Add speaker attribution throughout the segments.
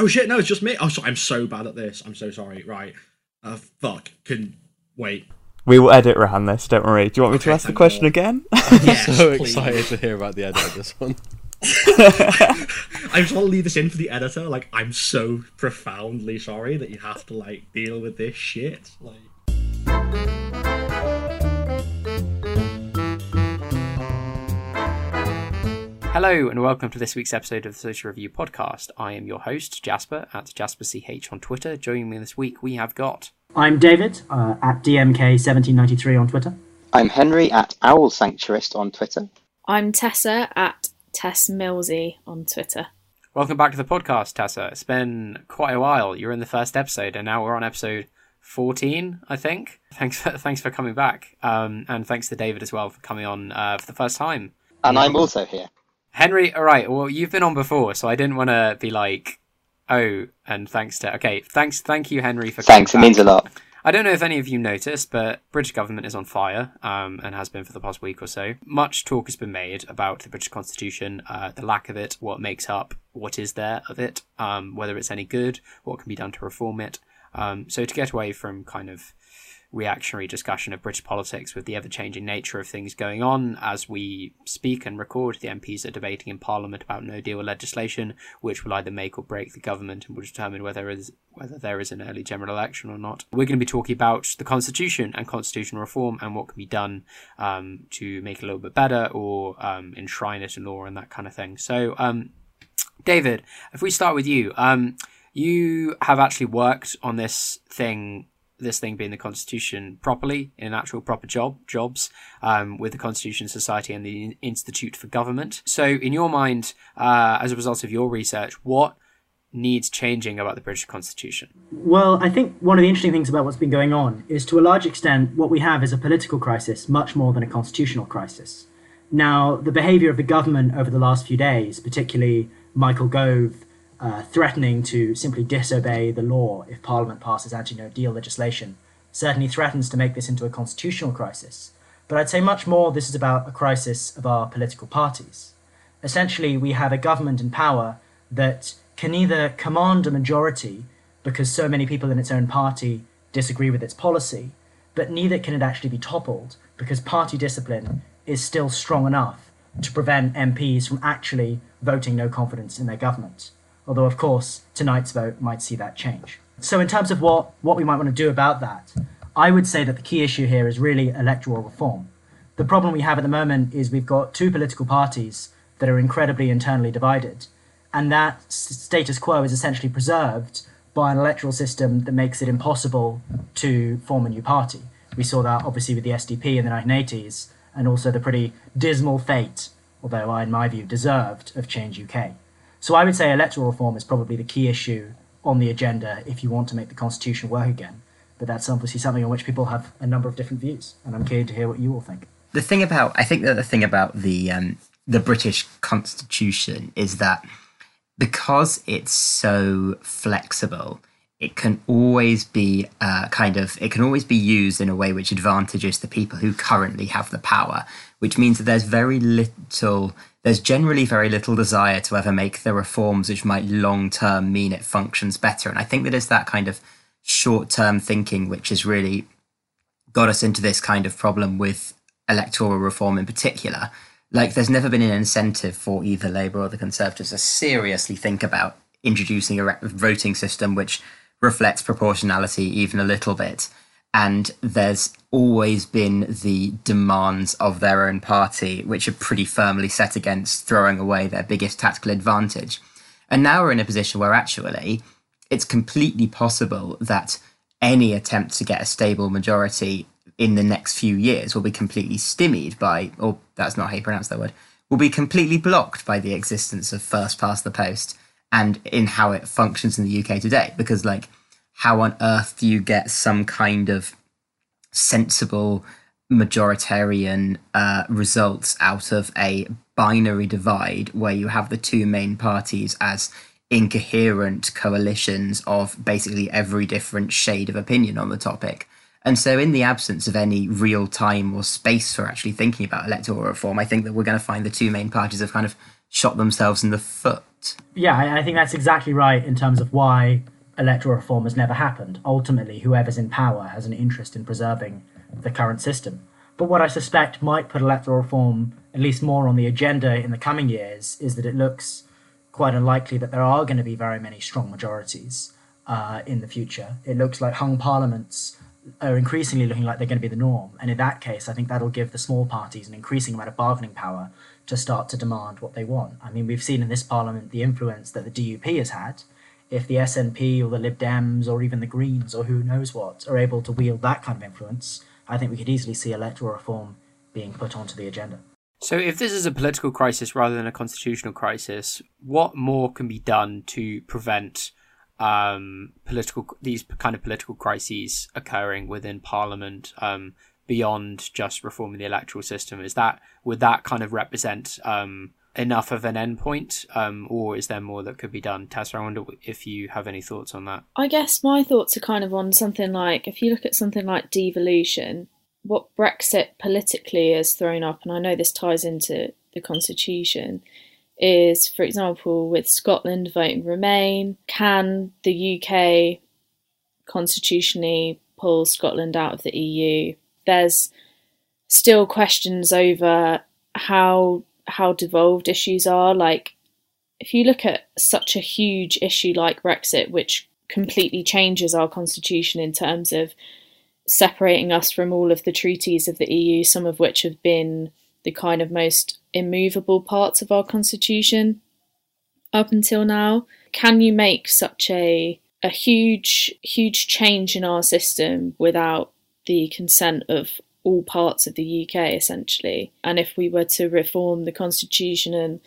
Speaker 1: Oh shit! No, it's just me. Oh, sorry. I'm so bad at this. I'm so sorry. Right. Uh, fuck. Can wait.
Speaker 2: We will edit around this. Don't worry. Do you want me to ask the question
Speaker 1: God.
Speaker 2: again?
Speaker 1: I'm yes,
Speaker 3: so
Speaker 1: please.
Speaker 3: excited to hear about the edit of this one.
Speaker 1: I just want to leave this in for the editor. Like, I'm so profoundly sorry that you have to like deal with this shit. Like.
Speaker 4: Hello and welcome to this week's episode of the Social Review Podcast. I am your host, Jasper, at JasperCH on Twitter. Joining me this week, we have got.
Speaker 5: I'm David uh, at DMK1793 on Twitter.
Speaker 6: I'm Henry at Owl Sanctuarist on Twitter.
Speaker 7: I'm Tessa at Tess Millsy on Twitter.
Speaker 4: Welcome back to the podcast, Tessa. It's been quite a while. You're in the first episode, and now we're on episode 14, I think. Thanks for, thanks for coming back. Um, and thanks to David as well for coming on uh, for the first time.
Speaker 6: And I'm also here.
Speaker 4: Henry, all right. Well, you've been on before, so I didn't want to be like, oh, and thanks to. Okay, thanks, thank you, Henry, for.
Speaker 6: Thanks, it means a lot.
Speaker 4: I don't know if any of you noticed, but British government is on fire, um, and has been for the past week or so. Much talk has been made about the British Constitution, uh, the lack of it, what makes up, what is there of it, um, whether it's any good, what can be done to reform it. Um, so to get away from kind of reactionary discussion of British politics with the ever changing nature of things going on. As we speak and record, the MPs are debating in Parliament about no deal legislation, which will either make or break the government and will determine whether there is, whether there is an early general election or not. We're going to be talking about the Constitution and constitutional reform and what can be done um, to make it a little bit better or um, enshrine it in law and that kind of thing. So, um, David, if we start with you, um, you have actually worked on this thing this thing being the Constitution properly in an actual proper job jobs um, with the Constitution Society and the Institute for Government. So, in your mind, uh, as a result of your research, what needs changing about the British Constitution?
Speaker 5: Well, I think one of the interesting things about what's been going on is to a large extent what we have is a political crisis much more than a constitutional crisis. Now, the behaviour of the government over the last few days, particularly Michael Gove uh, threatening to simply disobey the law if Parliament passes anti no deal legislation, certainly threatens to make this into a constitutional crisis. But I'd say much more this is about a crisis of our political parties. Essentially, we have a government in power that can either command a majority because so many people in its own party disagree with its policy, but neither can it actually be toppled because party discipline is still strong enough to prevent MPs from actually voting no confidence in their government although of course tonight's vote might see that change. So in terms of what, what we might want to do about that, I would say that the key issue here is really electoral reform. The problem we have at the moment is we've got two political parties that are incredibly internally divided, and that status quo is essentially preserved by an electoral system that makes it impossible to form a new party. We saw that obviously with the SDP in the 1980s, and also the pretty dismal fate, although I, in my view deserved, of Change UK. So I would say electoral reform is probably the key issue on the agenda if you want to make the constitution work again. But that's obviously something on which people have a number of different views, and I'm keen to hear what you all think.
Speaker 8: the thing about I think that the thing about the um, the British Constitution is that because it's so flexible, it can always be uh, kind of it can always be used in a way which advantages the people who currently have the power, which means that there's very little. There's generally very little desire to ever make the reforms which might long term mean it functions better. And I think that it's that kind of short term thinking which has really got us into this kind of problem with electoral reform in particular. Like, there's never been an incentive for either Labour or the Conservatives to seriously think about introducing a voting system which reflects proportionality even a little bit. And there's always been the demands of their own party, which are pretty firmly set against throwing away their biggest tactical advantage. And now we're in a position where actually it's completely possible that any attempt to get a stable majority in the next few years will be completely stymied by, or that's not how you pronounce that word, will be completely blocked by the existence of first past the post and in how it functions in the UK today. Because, like, how on earth do you get some kind of sensible majoritarian uh, results out of a binary divide where you have the two main parties as incoherent coalitions of basically every different shade of opinion on the topic. And so, in the absence of any real time or space for actually thinking about electoral reform, I think that we're going to find the two main parties have kind of shot themselves in the foot.
Speaker 5: Yeah, I, I think that's exactly right in terms of why electoral reform has never happened. Ultimately, whoever's in power has an interest in preserving the current system. But what I suspect might put electoral reform at least more on the agenda in the coming years is that it looks quite unlikely that there are going to be very many strong majorities uh, in the future. It looks like hung parliaments are increasingly looking like they're going to be the norm. And in that case, I think that'll give the small parties an increasing amount of bargaining power to start to demand what they want. I mean, we've seen in this parliament the influence that the DUP has had. If the SNP or the Lib Dems or even the Greens or who knows what are able to wield that kind of influence, I think we could easily see electoral reform being put onto the agenda.
Speaker 4: So, if this is a political crisis rather than a constitutional crisis, what more can be done to prevent um, political these kind of political crises occurring within Parliament um, beyond just reforming the electoral system? Is that would that kind of represent um, enough of an endpoint, um, or is there more that could be done? Tessa, I wonder if you have any thoughts on that.
Speaker 7: I guess my thoughts are kind of on something like if you look at something like devolution, what Brexit politically has thrown up, and I know this ties into the constitution, is, for example, with Scotland voting Remain, can the UK constitutionally pull Scotland out of the EU? There's still questions over how how devolved issues are. Like, if you look at such a huge issue like Brexit, which completely changes our constitution in terms of separating us from all of the treaties of the EU, some of which have been the kind of most immovable parts of our constitution up until now. Can you make such a a huge huge change in our system without the consent of all parts of the UK essentially? And if we were to reform the constitution and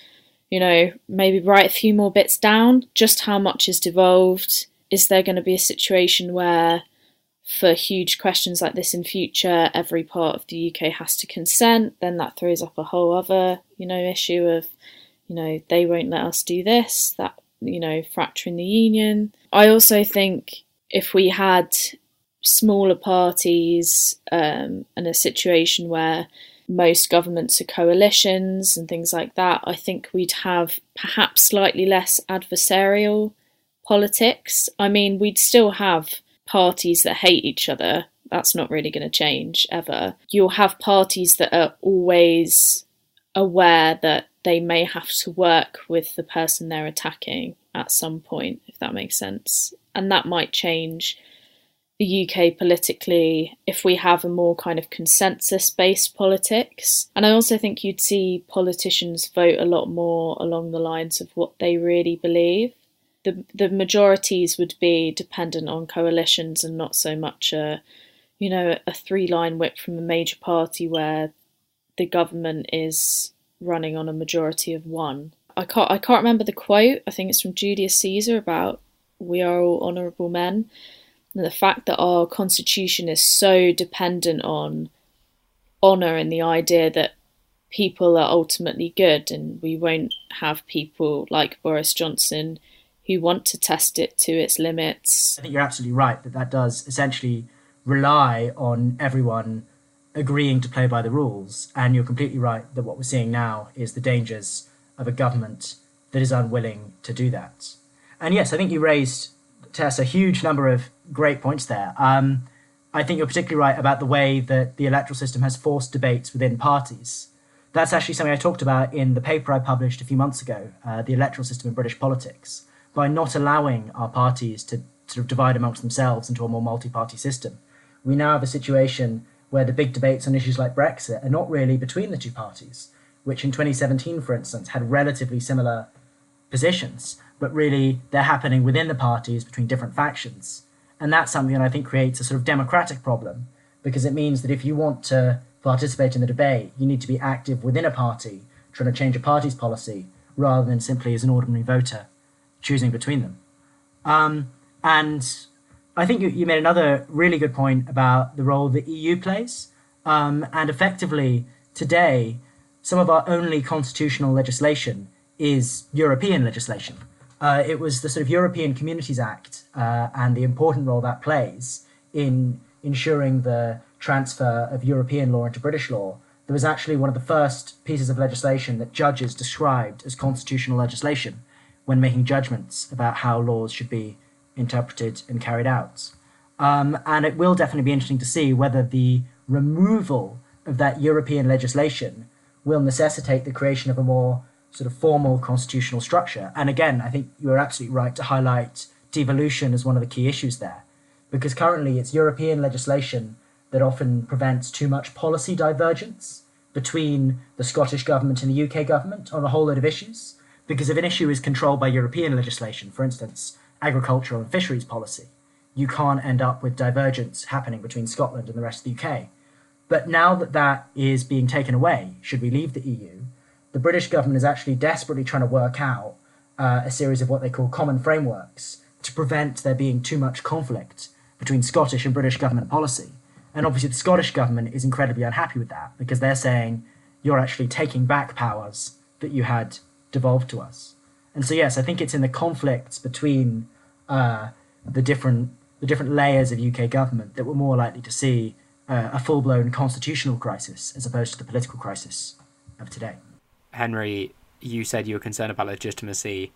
Speaker 7: you know, maybe write a few more bits down, just how much is devolved? Is there going to be a situation where for huge questions like this in future, every part of the UK has to consent, then that throws up a whole other, you know, issue of, you know, they won't let us do this, that, you know, fracturing the union. I also think if we had smaller parties um, and a situation where most governments are coalitions and things like that, I think we'd have perhaps slightly less adversarial politics. I mean, we'd still have parties that hate each other. That's not really going to change ever. You'll have parties that are always aware that they may have to work with the person they're attacking at some point, if that makes sense. And that might change the UK politically if we have a more kind of consensus based politics. And I also think you'd see politicians vote a lot more along the lines of what they really believe the the majorities would be dependent on coalitions and not so much a you know a three line whip from a major party where the government is running on a majority of one. I can't I can't remember the quote. I think it's from Julius Caesar about we are all honourable men. The fact that our constitution is so dependent on honour and the idea that people are ultimately good and we won't have people like Boris Johnson who want to test it to its limits.
Speaker 5: I think you're absolutely right that that does essentially rely on everyone agreeing to play by the rules. And you're completely right that what we're seeing now is the dangers of a government that is unwilling to do that. And yes, I think you raised, Tess, a huge number of great points there. Um, I think you're particularly right about the way that the electoral system has forced debates within parties. That's actually something I talked about in the paper I published a few months ago, uh, The Electoral System in British Politics by not allowing our parties to sort of divide amongst themselves into a more multi-party system. We now have a situation where the big debates on issues like Brexit are not really between the two parties, which in 2017, for instance, had relatively similar positions, but really they're happening within the parties between different factions. And that's something that I think creates a sort of democratic problem, because it means that if you want to participate in the debate, you need to be active within a party, trying to change a party's policy, rather than simply as an ordinary voter choosing between them. Um, and I think you, you, made another really good point about the role the EU plays. Um, and effectively, today, some of our only constitutional legislation is European legislation. Uh, it was the sort of European Communities Act uh, and the important role that plays in ensuring the transfer of European law into British law there was actually one of the first pieces of legislation that judges described as constitutional legislation when making judgments about how laws should be interpreted and carried out. Um, and it will definitely be interesting to see whether the removal of that European legislation will necessitate the creation of a more sort of formal constitutional structure. And again, I think you are absolutely right to highlight devolution as one of the key issues there, because currently it's European legislation that often prevents too much policy divergence between the Scottish government and the UK government on a whole load of issues. Because if an issue is controlled by European legislation, for instance, agricultural and fisheries policy, you can't end up with divergence happening between Scotland and the rest of the UK. But now that that is being taken away, should we leave the EU, the British government is actually desperately trying to work out uh, a series of what they call common frameworks to prevent there being too much conflict between Scottish and British government policy. And obviously, the Scottish government is incredibly unhappy with that because they're saying you're actually taking back powers that you had devolved to us. And so, yes, I think it's in the conflicts between uh, the different the different layers of UK government that we're more likely to see uh, a full blown constitutional crisis as opposed to the political crisis of today.
Speaker 4: Henry, you said you were concerned about legitimacy.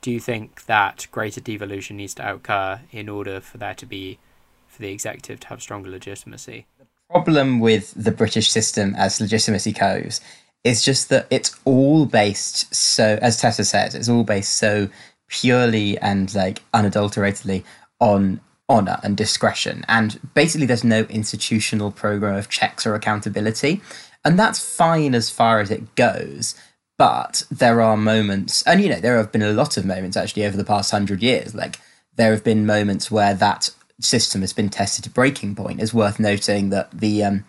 Speaker 4: Do you think that greater devolution needs to occur in order for there to be, for the executive to have stronger legitimacy?
Speaker 8: The problem with the British system as legitimacy goes is just that it's all based so, as Tessa said, it's all based so purely and like unadulteratedly on honor and discretion. And basically, there's no institutional program of checks or accountability. And that's fine as far as it goes. But there are moments, and you know, there have been a lot of moments actually over the past hundred years. Like, there have been moments where that system has been tested to breaking point. It's worth noting that the um,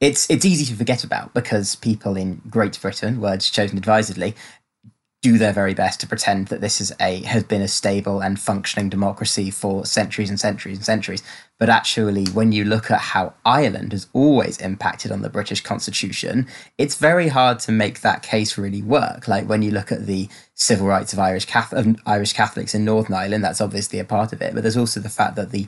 Speaker 8: it's it's easy to forget about because people in Great Britain, words chosen advisedly, do their very best to pretend that this is a has been a stable and functioning democracy for centuries and centuries and centuries. But actually, when you look at how Ireland has always impacted on the British Constitution, it's very hard to make that case really work. Like when you look at the civil rights of Irish Catholic, Irish Catholics in Northern Ireland, that's obviously a part of it. But there's also the fact that the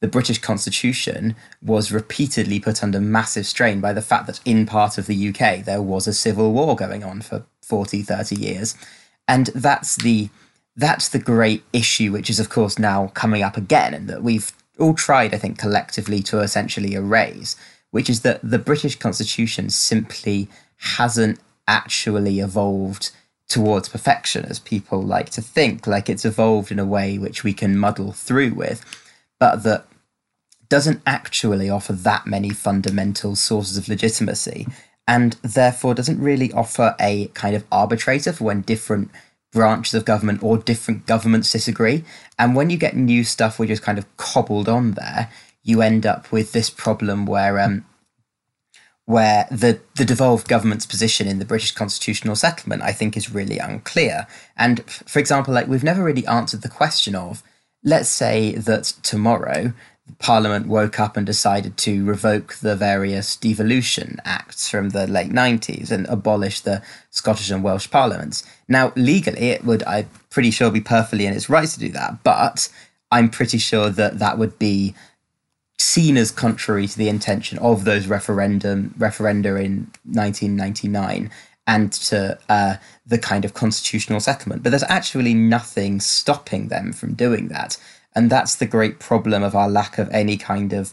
Speaker 8: the British Constitution was repeatedly put under massive strain by the fact that in part of the UK there was a civil war going on for 40, 30 years. And that's the that's the great issue, which is of course now coming up again, and that we've all tried, I think, collectively to essentially erase, which is that the British Constitution simply hasn't actually evolved towards perfection as people like to think. Like it's evolved in a way which we can muddle through with, but that doesn't actually offer that many fundamental sources of legitimacy and therefore doesn't really offer a kind of arbitrator for when different branches of government or different governments disagree. And when you get new stuff which is kind of cobbled on there, you end up with this problem where um, where the, the devolved government's position in the British constitutional settlement, I think, is really unclear. And for example, like we've never really answered the question of, let's say that tomorrow Parliament woke up and decided to revoke the various devolution acts from the late 90s and abolish the Scottish and Welsh parliaments. Now, legally, it would, I'm pretty sure, be perfectly in its rights to do that, but I'm pretty sure that that would be seen as contrary to the intention of those referendum referenda in 1999 and to uh, the kind of constitutional settlement. But there's actually nothing stopping them from doing that. And that's the great problem of our lack of any kind of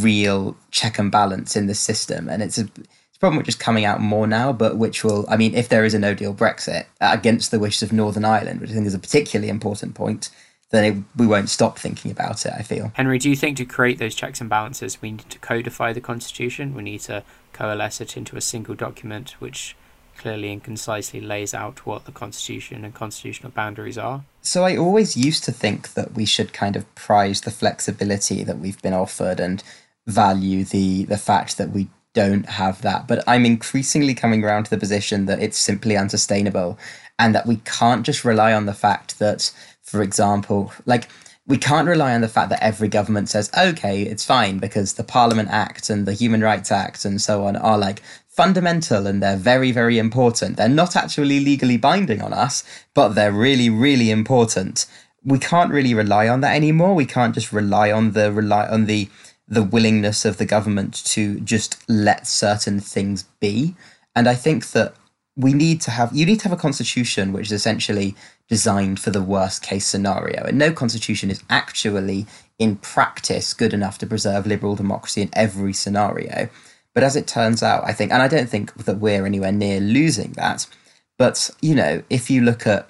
Speaker 8: real check and balance in the system. And it's a, it's a problem which is coming out more now, but which will, I mean, if there is a no deal Brexit against the wishes of Northern Ireland, which I think is a particularly important point, then it, we won't stop thinking about it, I feel.
Speaker 4: Henry, do you think to create those checks and balances, we need to codify the Constitution? We need to coalesce it into a single document which clearly and concisely lays out what the Constitution and constitutional boundaries are?
Speaker 8: So I always used to think that we should kind of prize the flexibility that we've been offered and value the the fact that we don't have that. But I'm increasingly coming around to the position that it's simply unsustainable and that we can't just rely on the fact that, for example, like we can't rely on the fact that every government says, okay, it's fine because the Parliament Act and the Human Rights Act and so on are like fundamental and they're very, very important. They're not actually legally binding on us, but they're really, really important. We can't really rely on that anymore. We can't just rely on the rely on the the willingness of the government to just let certain things be. And I think that we need to have you need to have a constitution which is essentially designed for the worst case scenario. And no constitution is actually in practice good enough to preserve liberal democracy in every scenario. But as it turns out, I think, and I don't think that we're anywhere near losing that. But you know, if you look at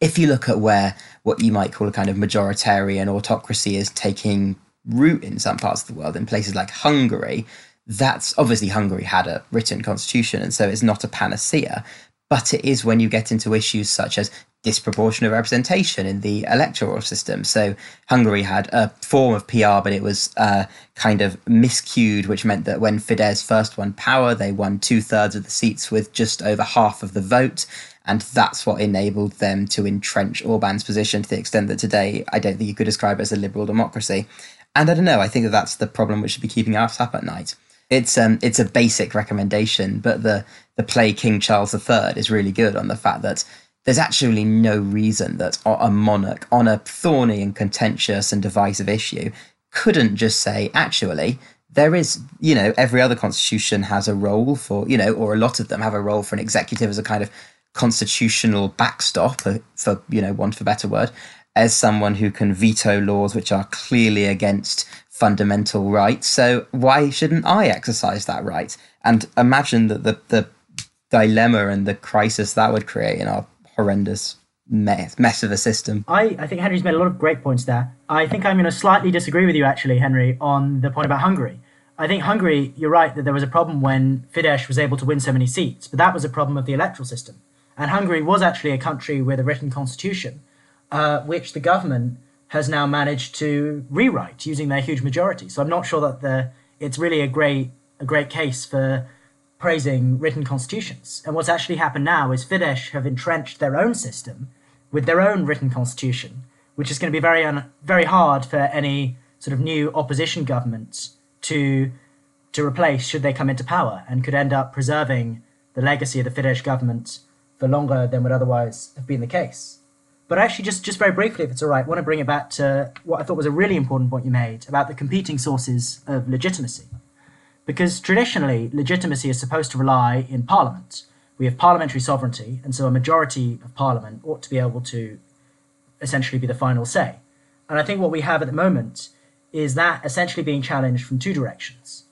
Speaker 8: if you look at where what you might call a kind of majoritarian autocracy is taking root in some parts of the world, in places like Hungary, that's obviously Hungary had a written constitution, and so it's not a panacea. But it is when you get into issues such as disproportionate representation in the electoral system. So Hungary had a form of PR, but it was uh, kind of miscued, which meant that when Fidesz first won power, they won two thirds of the seats with just over half of the vote. And that's what enabled them to entrench Orban's position to the extent that today I don't think you could describe it as a liberal democracy. And I don't know, I think that that's the problem which should be keeping us up at night. It's um it's a basic recommendation, but the the play King Charles III is really good on the fact that there's actually no reason that a monarch on a thorny and contentious and divisive issue couldn't just say, actually, there is, you know, every other constitution has a role for, you know, or a lot of them have a role for an executive as a kind of constitutional backstop, for, for you know, want for better word, as someone who can veto laws which are clearly against fundamental rights. So why shouldn't I exercise that right? And imagine that the, the dilemma and the crisis that would create in our horrendous mess, mess of a system.
Speaker 5: I, I think Henry's made a lot of great points there. I think I'm going to slightly disagree with you, actually, Henry, on the point about Hungary. I think Hungary, you're right that there was a problem when Fidesz was able to win so many seats, but that was a problem of the electoral system. And Hungary was actually a country with a written constitution, uh, which the government has now managed to rewrite using their huge majority. So I'm not sure that the, it's really a great a great case for praising written constitutions. And what's actually happened now is Fidesz have entrenched their own system with their own written constitution, which is going to be very un- very hard for any sort of new opposition government to to replace should they come into power, and could end up preserving the legacy of the Fidesz government for longer than would otherwise have been the case. But actually, just, just very briefly, if it's all right, I want to bring it back to what I thought was a really important point you made about the competing sources of legitimacy. Because traditionally, legitimacy is supposed to rely in Parliament. We have parliamentary sovereignty, and so a majority of Parliament ought to be able to essentially be the final say. And I think what we have at the moment is that essentially being challenged from two directions.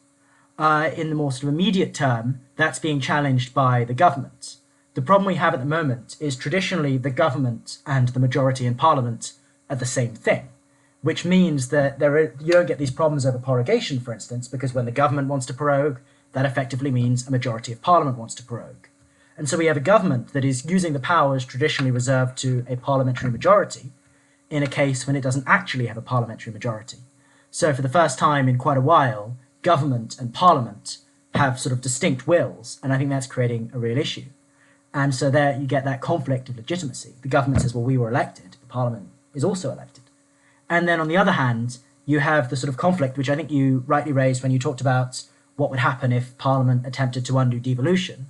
Speaker 5: Uh, in the more sort of immediate term, that's being challenged by the government. The problem we have at the moment is traditionally the government and the majority in parliament are the same thing, which means that there are, you don't get these problems over prorogation, for instance, because when the government wants to prorogue, that effectively means a majority of parliament wants to prorogue. And so we have a government that is using the powers traditionally reserved to a parliamentary majority in a case when it doesn't actually have a parliamentary majority. So for the first time in quite a while, government and parliament have sort of distinct wills, and I think that's creating a real issue. And so there you get that conflict of legitimacy. The government says, well, we were elected, the parliament is also elected. And then on the other hand, you have the sort of conflict, which I think you rightly raised when you talked about what would happen if parliament attempted to undo devolution,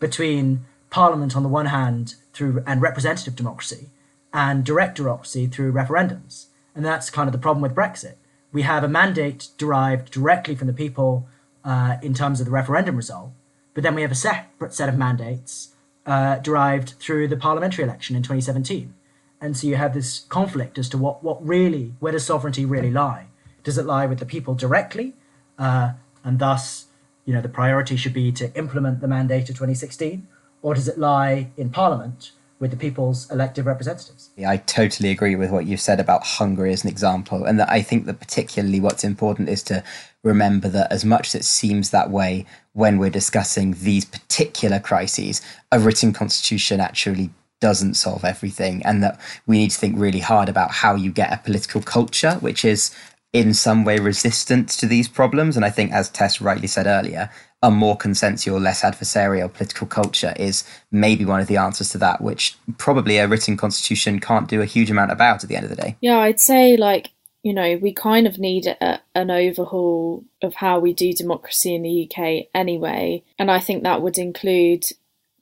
Speaker 5: between parliament on the one hand through and representative democracy and direct democracy through referendums. And that's kind of the problem with Brexit. We have a mandate derived directly from the people uh, in terms of the referendum result, but then we have a separate set of mandates uh, derived through the parliamentary election in 2017. And so you have this conflict as to what, what really, where does sovereignty really lie? Does it lie with the people directly? Uh, and thus, you know, the priority should be to implement the mandate of 2016? Or does it lie in parliament with the people's elected representatives?
Speaker 8: Yeah, I totally agree with what you've said about Hungary as an example. And that I think that particularly what's important is to remember that as much as it seems that way when we're discussing these particular crises, a written constitution actually doesn't solve everything, and that we need to think really hard about how you get a political culture which is in some way resistant to these problems. And I think, as Tess rightly said earlier, a more consensual, less adversarial political culture is maybe one of the answers to that, which probably a written constitution can't do a huge amount about at the end of the day.
Speaker 7: Yeah, I'd say like you know, we kind of need a, an overhaul of how we do democracy in the UK anyway. And I think that would include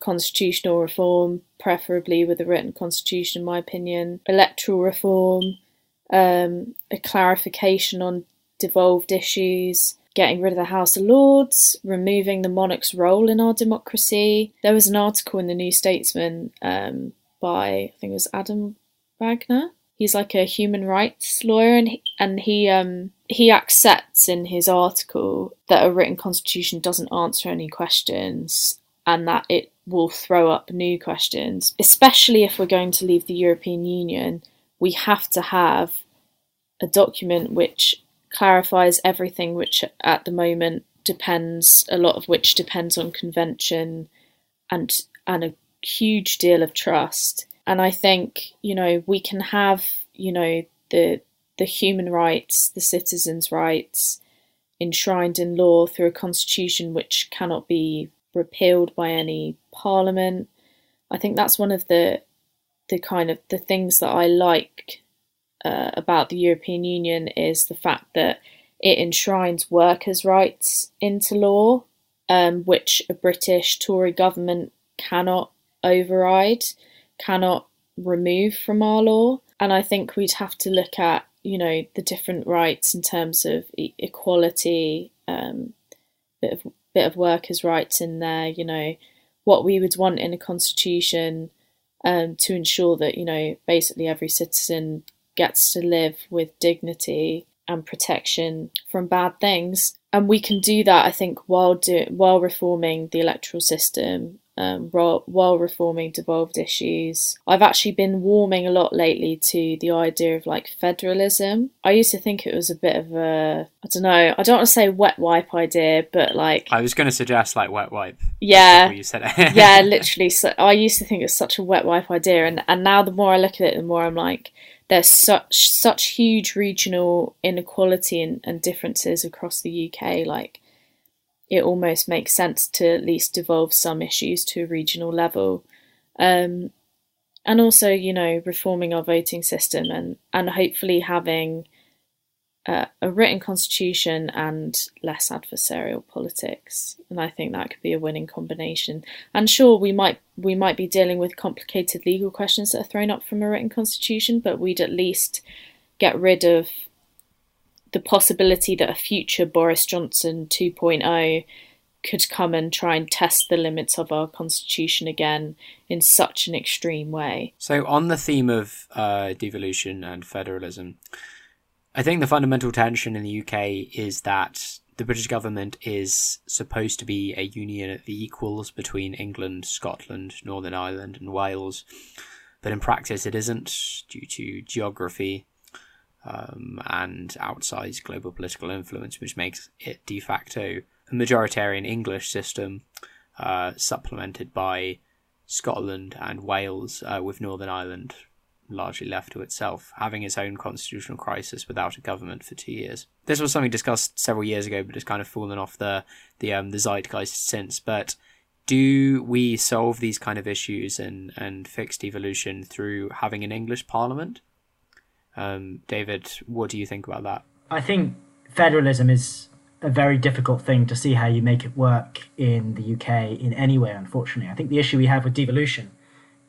Speaker 7: constitutional reform, preferably with a written constitution, in my opinion, electoral reform, um, a clarification on devolved issues, getting rid of the House of Lords, removing the monarch's role in our democracy. There was an article in the New Statesman um, by, I think it was Adam Wagner. He's like a human rights lawyer, and he, and he um, he accepts in his article that a written constitution doesn't answer any questions, and that it will throw up new questions. Especially if we're going to leave the European Union, we have to have a document which clarifies everything, which at the moment depends a lot of which depends on convention and and a huge deal of trust. And I think you know we can have you know the the human rights, the citizens' rights enshrined in law through a constitution which cannot be repealed by any parliament. I think that's one of the the kind of the things that I like uh, about the European Union is the fact that it enshrines workers' rights into law, um, which a British Tory government cannot override, cannot remove from our law. And I think we'd have to look at, you know, the different rights in terms of e- equality, um, bit of bit of workers' rights in there, you know, what we would want in a constitution um, to ensure that, you know, basically every citizen gets to live with dignity and protection from bad things. And we can do that, I think, while do, while reforming the electoral system, um, while reforming devolved issues. I've actually been warming a lot lately to the idea of like federalism. I used to think it was a bit of a, I don't know, I don't want to say wet wipe idea, but like.
Speaker 4: I was going to suggest like wet wipe.
Speaker 7: Yeah.
Speaker 4: You said it.
Speaker 7: yeah, literally. So I used to think it's such a wet wipe idea, and and now the more I look at it, the more I'm like, there's such such huge regional inequality and, and differences across the UK. Like it almost makes sense to at least devolve some issues to a regional level. Um, and also, you know, reforming our voting system and, and hopefully having uh, a written constitution and less adversarial politics. And I think that could be a winning combination. And sure, we might we might be dealing with complicated legal questions that are thrown up from a written constitution, but we'd at least get rid of the possibility that a future Boris Johnson 2.0 could come and try and test the limits of our constitution again in such an extreme way.
Speaker 4: So, on the theme of uh, devolution and federalism, I think the fundamental tension in the UK is that the British government is supposed to be a union of the equals between England, Scotland, Northern Ireland, and Wales. But in practice, it isn't due to geography um, and outsized global political influence, which makes it de facto a majoritarian English system, uh, supplemented by Scotland and Wales, uh, with Northern Ireland largely left to itself, having its own constitutional crisis without a government for two years. This was something discussed several years ago, but it's kind of fallen off the the um, the zeitgeist since. But do we solve these kind of issues and and fix devolution through having an English Parliament? Um, David, what do you think about that?
Speaker 5: I think federalism is a very difficult thing to see how you make it work in the UK in any way, unfortunately. I think the issue we have with devolution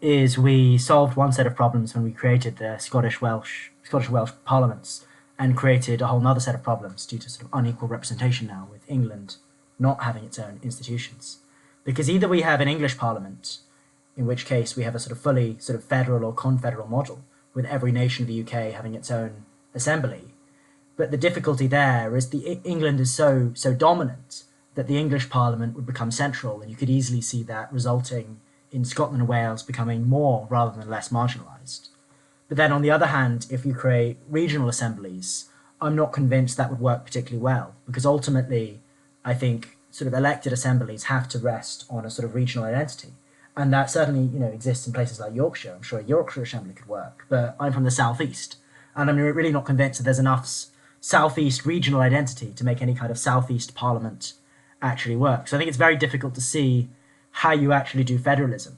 Speaker 5: is we solved one set of problems when we created the Scottish Welsh Scottish Welsh parliaments and created a whole other set of problems due to sort of unequal representation now with England not having its own institutions. Because either we have an English parliament, in which case we have a sort of fully sort of federal or confederal model, with every nation of the UK having its own assembly. But the difficulty there is the England is so so dominant that the English Parliament would become central, and you could easily see that resulting in Scotland and Wales becoming more rather than less marginalised. But then on the other hand, if you create regional assemblies, I'm not convinced that would work particularly well because ultimately, I think sort of elected assemblies have to rest on a sort of regional identity and that certainly you know exists in places like Yorkshire. I'm sure a Yorkshire Assembly could work, but I'm from the southeast, and I'm really not convinced that there's enough southeast regional identity to make any kind of southeast Parliament actually work. So I think it's very difficult to see how you actually do federalism.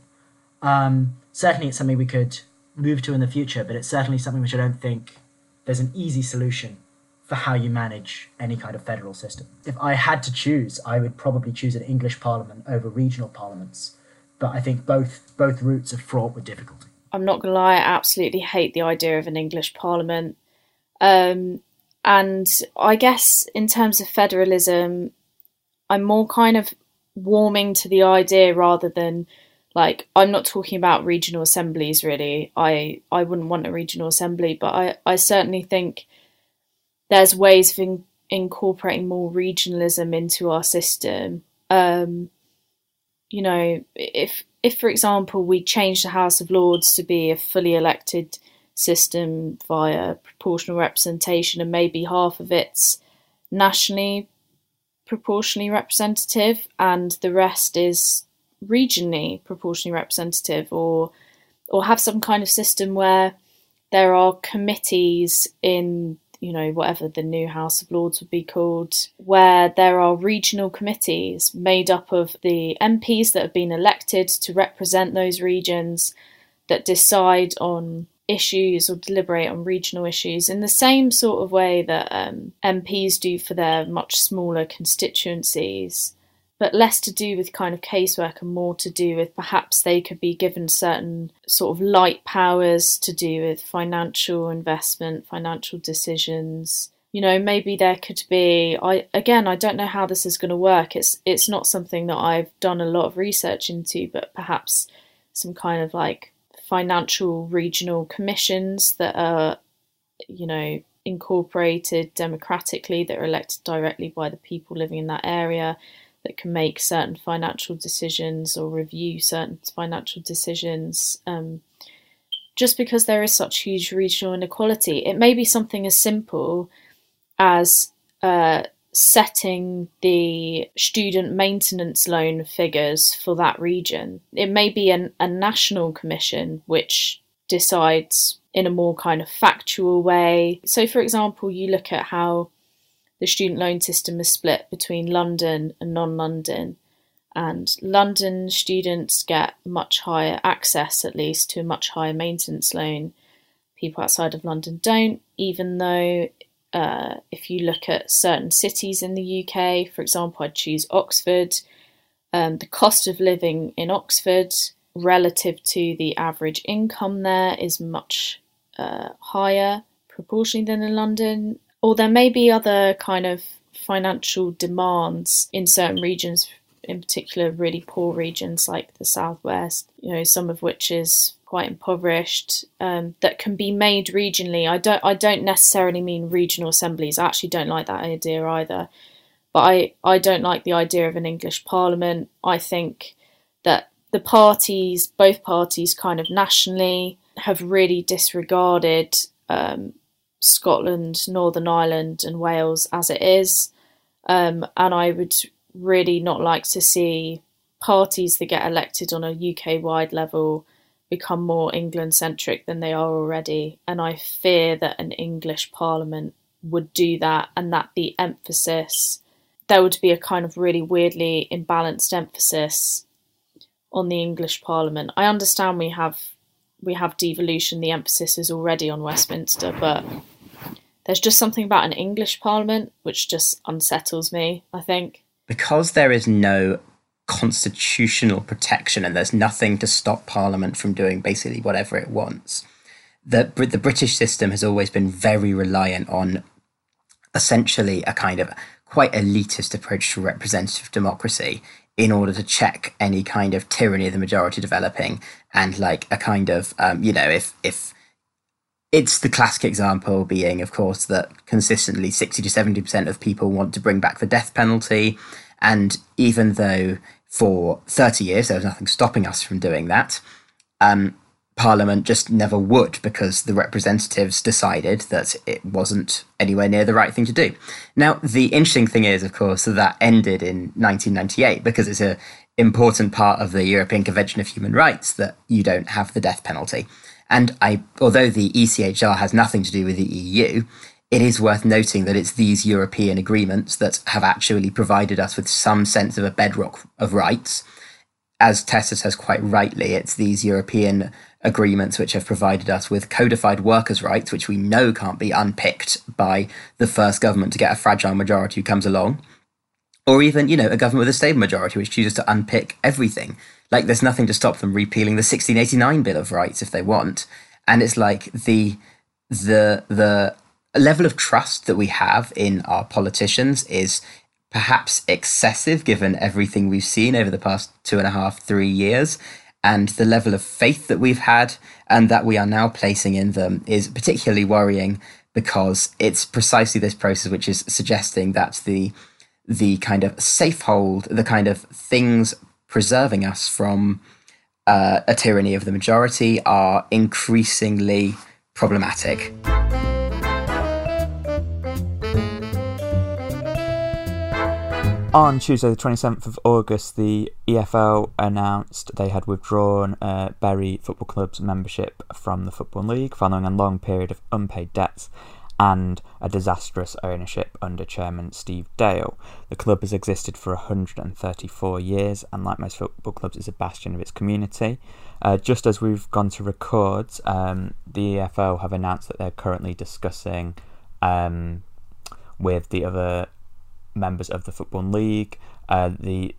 Speaker 5: Um, certainly, it's something we could move to in the future, but it's certainly something which I don't think there's an easy solution for how you manage any kind of federal system. If I had to choose, I would probably choose an English Parliament over regional parliaments but I think both both routes are fraught with difficulty.
Speaker 7: I'm not gonna lie, I absolutely hate the idea of an English Parliament. Um, and I guess in terms of federalism, I'm more kind of warming to the idea rather than like I'm not talking about regional assemblies really. I I wouldn't want a regional assembly, but I I certainly think there's ways of in, incorporating more regionalism into our system. Um, you know, if if for example we change the House of Lords to be a fully elected system via proportional representation, and maybe half of it's nationally proportionally representative, and the rest is regionally proportionally representative, or or have some kind of system where there are committees in you know whatever the new House of Lords would be called, where there are regional committees made up of the MPs that have been elected to represent those regions that decide on issues or deliberate on regional issues in the same sort of way that um, MPs do for their much smaller constituencies, but less to do with kind of casework and more to do with perhaps they could be given certain sort of light powers to do with financial investment, financial decisions. You know, maybe there could be. I again, I don't know how this is going to work. It's it's not something that I've done a lot of research into, but perhaps some kind of like financial regional commissions that are, you know, incorporated democratically, that are elected directly by the people living in that area, that can make certain financial decisions or review certain financial decisions. Um, just because there is such huge regional inequality, it may be something as simple as uh, setting the student maintenance loan figures for that region. It may be an, a national commission which decides in a more kind of factual way. So, for example, you look at how the student loan system is split between London and non London. And London students get much higher access, at least, to a much higher maintenance loan. People outside of London don't, even though uh, if you look at certain cities in the UK, for example, I'd choose Oxford. Um, the cost of living in Oxford relative to the average income there is much uh, higher proportionally than in London. Or there may be other kind of financial demands in certain regions, in particular, really poor regions like the southwest. You know, some of which is quite impoverished um, that can be made regionally. I don't I don't necessarily mean regional assemblies. I actually don't like that idea either. But I, I don't like the idea of an English parliament. I think that the parties, both parties, kind of nationally, have really disregarded um, Scotland, Northern Ireland, and Wales as it is. Um, and I would really not like to see parties that get elected on a UK wide level become more England centric than they are already. And I fear that an English parliament would do that and that the emphasis, there would be a kind of really weirdly imbalanced emphasis on the English parliament. I understand we have we have devolution, the emphasis is already on Westminster, but there's just something about an English parliament which just unsettles me, I think.
Speaker 8: Because there is no constitutional protection and there's nothing to stop Parliament from doing basically whatever it wants. The, the British system has always been very reliant on essentially a kind of quite elitist approach to representative democracy in order to check any kind of tyranny of the majority developing and like a kind of um, you know if if it's the classic example being of course that consistently 60 to 70% of people want to bring back the death penalty and even though for 30 years there was nothing stopping us from doing that, um, Parliament just never would because the representatives decided that it wasn't anywhere near the right thing to do. Now, the interesting thing is, of course, that that ended in 1998 because it's an important part of the European Convention of Human Rights that you don't have the death penalty. And I, although the ECHR has nothing to do with the EU, it is worth noting that it's these European agreements that have actually provided us with some sense of a bedrock of rights. As Tessa says quite rightly, it's these European agreements which have provided us with codified workers' rights, which we know can't be unpicked by the first government to get a fragile majority who comes along. Or even, you know, a government with a stable majority which chooses to unpick everything. Like, there's nothing to stop them repealing the 1689 Bill of Rights if they want. And it's like the the the level of trust that we have in our politicians is perhaps excessive given everything we've seen over the past two and a half, three years. And the level of faith that we've had and that we are now placing in them is particularly worrying because it's precisely this process which is suggesting that the the kind of safe hold, the kind of things preserving us from uh, a tyranny of the majority are increasingly problematic.
Speaker 2: On Tuesday, the 27th of August, the EFL announced they had withdrawn uh, Bury Football Club's membership from the Football League following a long period of unpaid debts and a disastrous ownership under chairman Steve Dale. The club has existed for 134 years and, like most football clubs, is a bastion of its community. Uh, just as we've gone to record, um, the EFL have announced that they're currently discussing um, with the other members of the Football League uh, the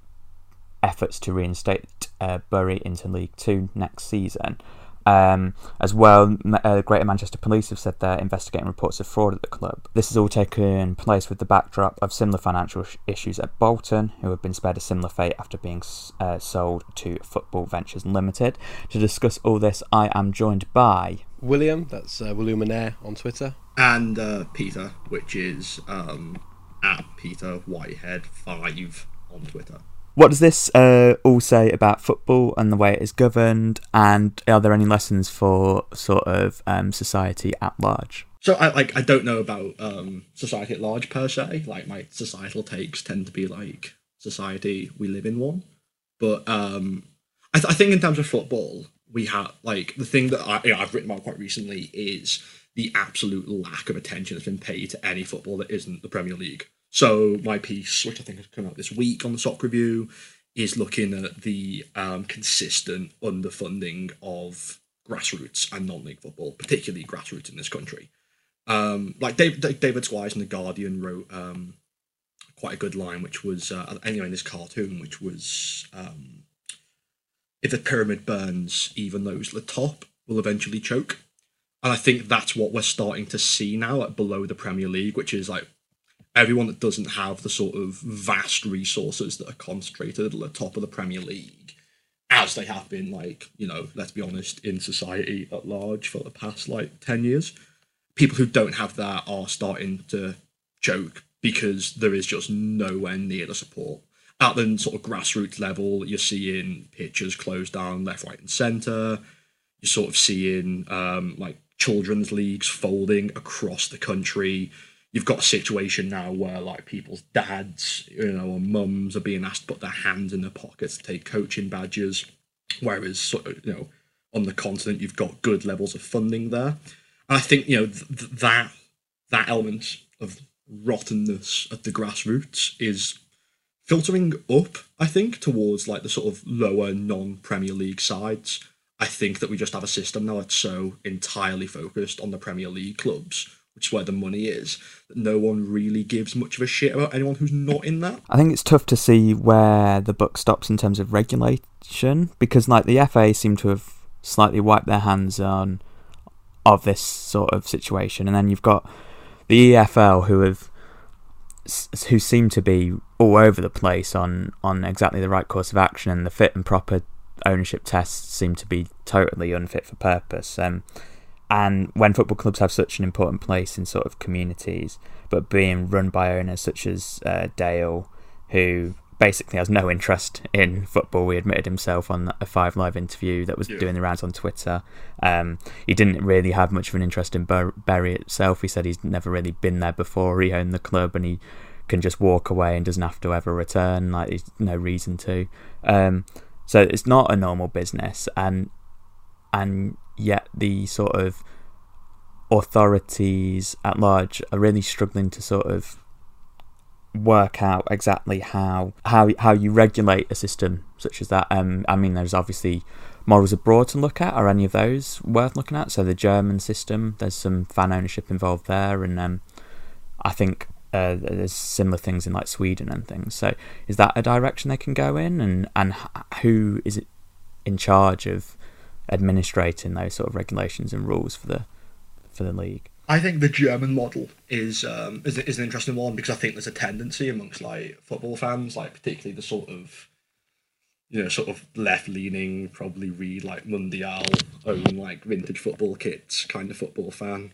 Speaker 2: efforts to reinstate uh, Bury into League Two next season. Um, as well, uh, Greater Manchester Police have said they're investigating reports of fraud at the club. This has all taken place with the backdrop of similar financial sh- issues at Bolton, who have been spared a similar fate after being uh, sold to Football Ventures Limited. To discuss all this, I am joined by
Speaker 3: William, that's uh, William Anair on Twitter.
Speaker 1: And uh, Peter, which is um, at Peter Whitehead five on Twitter.
Speaker 2: What does this uh, all say about football and the way it is governed? And are there any lessons for sort of um, society at large?
Speaker 1: So I like I don't know about um, society at large per se. Like my societal takes tend to be like society we live in one, but um, I, th- I think in terms of football, we have like the thing that I, you know, I've written about quite recently is the absolute lack of attention that's been paid to any football that isn't the Premier League. So my piece, which I think has come out this week on the Sock Review, is looking at the um, consistent underfunding of grassroots and non-league football, particularly grassroots in this country. Um, like David, David Squires in the Guardian wrote um, quite a good line, which was uh, anyway in this cartoon, which was um, if the pyramid burns, even those at the top will eventually choke. And I think that's what we're starting to see now at below the Premier League, which is like everyone that doesn't have the sort of vast resources that are concentrated at the top of the Premier League, as they have been, like, you know, let's be honest, in society at large for the past, like, 10 years. People who don't have that are starting to choke because there is just nowhere near the support. At the sort of grassroots level, you're seeing pitches closed down left, right, and centre. You're sort of seeing, um, like, children's leagues folding across the country you've got a situation now where like people's dads, you know, or mums are being asked to put their hands in their pockets to take coaching badges, whereas you know on the continent you've got good levels of funding there. And I think you know th- that that element of rottenness at the grassroots is filtering up. I think towards like the sort of lower non Premier League sides. I think that we just have a system now that's so entirely focused on the Premier League clubs which is where the money is, no one really gives much of a shit about anyone who's not in that.
Speaker 2: I think it's tough to see where the buck stops in terms of regulation because, like, the FA seem to have slightly wiped their hands on of this sort of situation, and then you've got the EFL who have who seem to be all over the place on on exactly the right course of action, and the fit and proper ownership tests seem to be totally unfit for purpose. Um, and when football clubs have such an important place in sort of communities, but being run by owners such as uh, Dale, who basically has no interest in football. He admitted himself on a Five Live interview that was yeah. doing the rounds on Twitter. Um, he didn't really have much of an interest in Bur- Bury itself. He said he's never really been there before. He owned the club and he can just walk away and doesn't have to ever return. Like there's no reason to. Um, so it's not a normal business, and and yet the sort of authorities at large are really struggling to sort of work out exactly how how how you regulate a system such as that. Um, I mean, there's obviously models abroad to look at. Are any of those worth looking at? So the German system, there's some fan ownership involved there, and um, I think uh, there's similar things in like Sweden and things. So is that a direction they can go in, and and who is it in charge of administrating those sort of regulations and rules for the for the league.
Speaker 1: I think the German model is um, is, is an interesting one because I think there's a tendency amongst like football fans, like particularly the sort of you know sort of left leaning, probably read like Mundial, own like vintage football kits kind of football fan.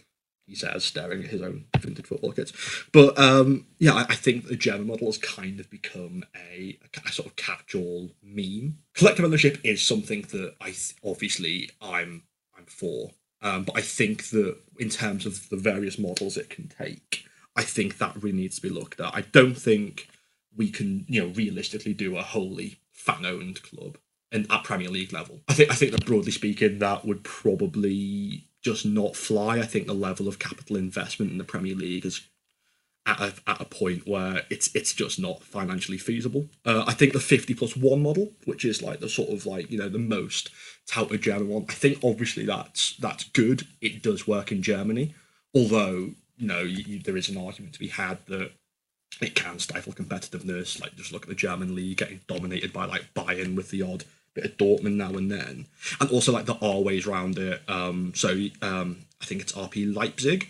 Speaker 1: He says, staring at his own vintage football kits. But um, yeah, I, I think the German model has kind of become a, a sort of catch-all meme. Collective ownership is something that I th- obviously I'm I'm for. Um, but I think that in terms of the various models it can take, I think that really needs to be looked at. I don't think we can, you know, realistically do a wholly fan-owned club and at Premier League level. I think I think that broadly speaking, that would probably just not fly. I think the level of capital investment in the Premier League is at a, at a point where it's it's just not financially feasible. Uh, I think the fifty plus one model, which is like the sort of like you know the most touted German one, I think obviously that's that's good. It does work in Germany, although you know you, there is an argument to be had that it can stifle competitiveness. Like just look at the German league getting dominated by like Bayern with the odd bit of Dortmund now and then, and also like the R ways round it. Um, so um, I think it's RB Leipzig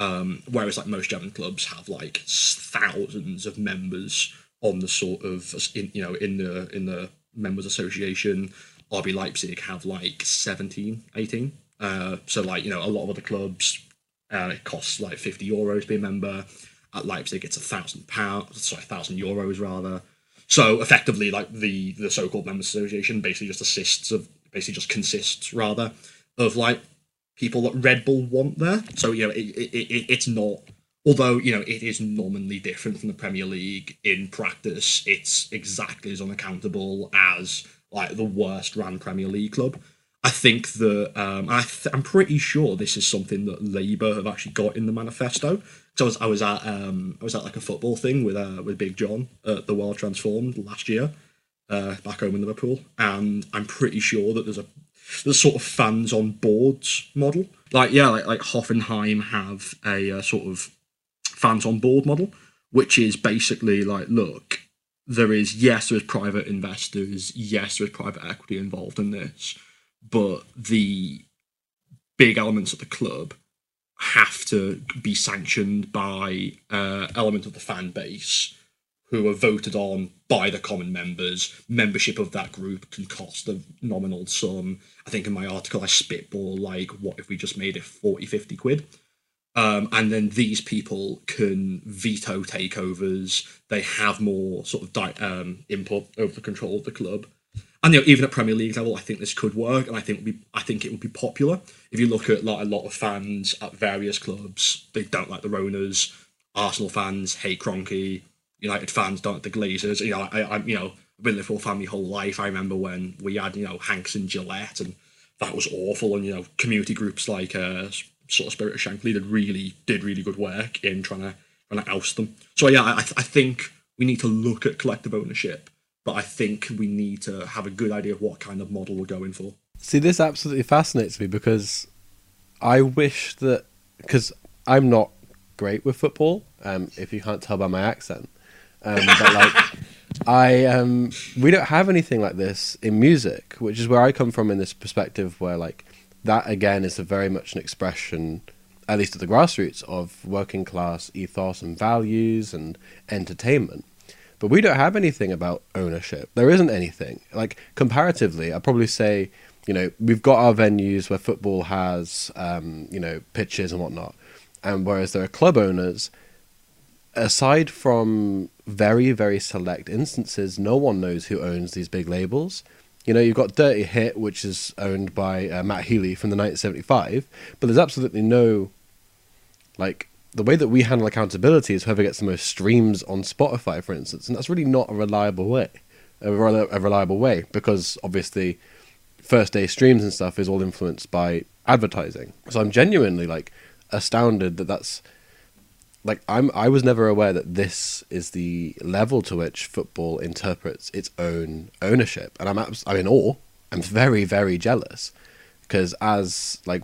Speaker 1: um, whereas like most German clubs have like thousands of members on the sort of in you know in the in the members association. RB Leipzig have like 17, 18. Uh, so like you know a lot of other clubs, uh, it costs like 50 euros to be a member. At Leipzig, it's a thousand pounds, sorry, thousand euros rather. So effectively, like the the so-called members association basically just assists of basically just consists rather of like people that Red Bull want there. So you know, it, it, it, it's not. Although you know it is nominally different from the Premier League, in practice it's exactly as unaccountable as like the worst ran Premier League club. I think that um, I I'm pretty sure this is something that Labour have actually got in the manifesto. So I was I was at um, I was at like a football thing with uh, with Big John at the World Transformed last year, uh, back home in Liverpool, and I'm pretty sure that there's a the sort of fans on boards model. Like yeah, like like Hoffenheim have a uh, sort of fans on board model, which is basically like look, there is yes, there is private investors, yes, there is private equity involved in this, but the big elements of the club have to be sanctioned by uh, element of the fan base who are voted on by the common members. Membership of that group can cost a nominal sum. I think in my article I spitball like, what if we just made it 40, 50 quid? Um, and then these people can veto takeovers. They have more sort of di- um, input over the control of the club. And you know, even at Premier League level, I think this could work, and I think be, I think it would be popular. If you look at like a lot of fans at various clubs, they don't like the Ronas. Arsenal fans hate Kroenke. United fans don't like the Glazers. You know, I, I you know, I've been Liverpool fan my whole life. I remember when we had you know Hicks and Gillett, and that was awful. And you know, community groups like uh, sort of Spirit of Shankly did really did really good work in trying to trying to oust them. So yeah, I, I think we need to look at collective ownership, but I think we need to have a good idea of what kind of model we're going for.
Speaker 3: See, this absolutely fascinates me because I wish that because I'm not great with football. Um, if you can't tell by my accent, um, but like, I um, we don't have anything like this in music, which is where I come from in this perspective, where like that again is a very much an expression, at least at the grassroots, of working class ethos and values and entertainment. But we don't have anything about ownership. There isn't anything like comparatively. I'd probably say, you know, we've got our venues where football has, um, you know, pitches and whatnot, and whereas there are club owners aside from very very select instances, no one knows who owns these big labels. You know, you've got Dirty Hit, which is owned by uh, Matt Healy from the 1975, but there's absolutely no, like, the way that we handle accountability is whoever gets the most streams on Spotify, for instance, and that's really not a reliable way, a, a reliable way, because obviously, first day streams and stuff is all influenced by advertising. So I'm genuinely like astounded that that's like I'm I was never aware that this is the level to which football interprets its own ownership, and I'm abs- I'm in awe. I'm very very jealous because as like